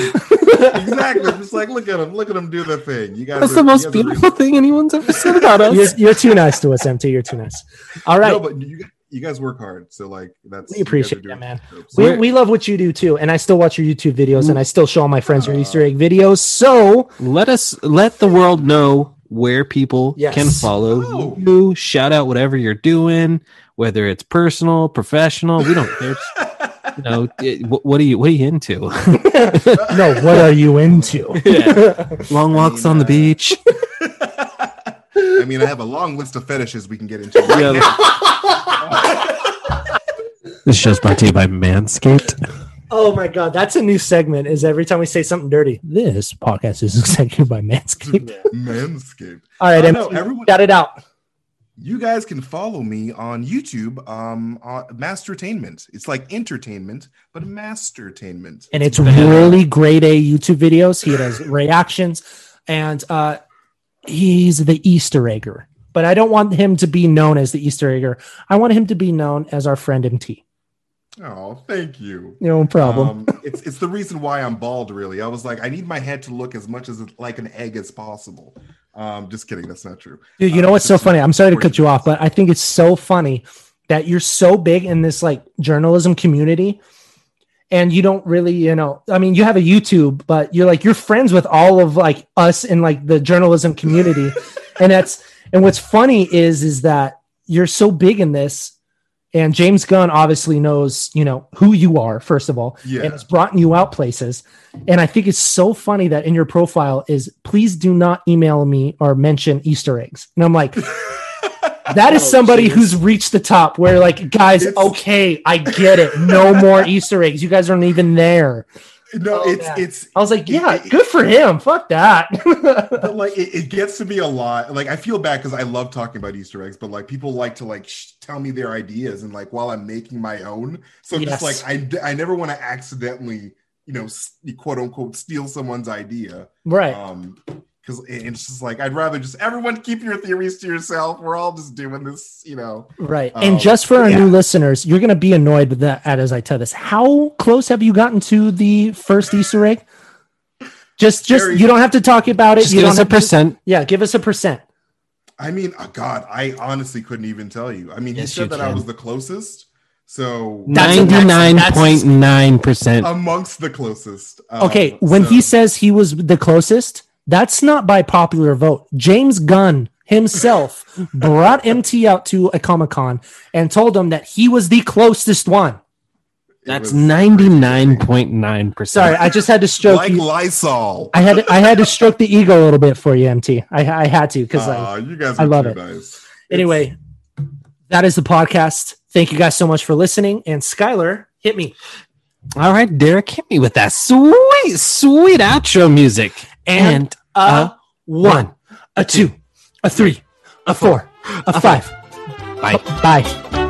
Exactly. Just like look at them, look at them do the thing. You guys That's are- the most guys are beautiful thing anyone's ever said about us. you're, you're too nice to us, MT. You're too nice. All right. No, but you, you guys work hard. So like that's We you guys are appreciate doing that, man. good. We, We're- love what you do too, and I still watch your YouTube videos, and I still show all my friends your Easter egg videos. So let us let the world know where people Yes. can follow Oh. you. Shout out whatever you're doing, whether it's personal, professional. We don't care. No, it- wh- what are you what are you into? no, what are you into? Long walks mean, on the uh, beach. I mean, I have a long list of fetishes we can get into. Right Yeah. now. This show's brought to you by Manscaped. Oh my god, that's a new segment. Is every time we say something dirty, this podcast is executed by Manscaped. Manscaped. All right, I MC, everyone- got it out. You guys can follow me on YouTube, um, on Mastertainment. It's like entertainment, but mastertainment. and it's really great A YouTube videos. He does reactions, and uh, he's the Easter egger. But I don't want him to be known as the Easter egger. I want him to be known as our friend MT. Oh, thank you. No problem. Um, it's it's the reason why I'm bald. Really, I was like, I need my head to look as much as like an egg as possible. Um, just kidding. That's not true. Dude, you know what's so funny? I'm sorry to cut you off, but I think it's so funny that you're so big in this like journalism community and you don't really, you know, I mean, you have a YouTube, but you're like you're friends with all of like us in like the journalism community. and that's and what's funny is is that you're so big in this and James Gunn obviously knows, you know, who you are first of all Yeah. and has brought you out places. And I think it's so funny that in your profile is please do not email me or mention Easter eggs. And I'm like, that is Oh, somebody who's reached the top where like, guys, It's- okay, I get it. No more Easter eggs. You guys aren't even there. No, Oh, it's man. it's I was like, yeah, It- it- good for him. Fuck that. but like it, it gets to be a lot like i feel bad because i love talking about easter eggs but like people like to like sh- tell me their ideas and like while i'm making my own so Yes. just like I I never want to accidentally you know s- quote unquote steal someone's idea right. um because it's just like i'd rather just everyone keep your theories to yourself we're all just doing this you know Right. Um, and just for our yeah. new listeners, you're going to be annoyed with that as I tell this. How close have you gotten to the first Easter egg? Just, just Very- you don't have to talk about it. Just you give don't us a have to- percent. yeah, give us a percent. i mean oh god i honestly couldn't even tell you i mean Yes, he said you that i was the closest so Ninety nine point nine percent. amongst the closest um, Okay, when so- he says he was the closest, that's not by popular vote. James Gunn himself brought MT out to a Comic Con and told him that he was the closest one. That's ninety nine point nine percent. Sorry, I just had to stroke like you. Lysol. I had I had to stroke the ego a little bit for you, MT. I, I had to because like, Aw, you guys I love it. nice. Anyway, that is the podcast. Thank you guys so much for listening. And Skyler, hit me. All right, Derek, hit me with that sweet, sweet outro music. And a a one, a two, a three, a four, a five. Bye. Bye.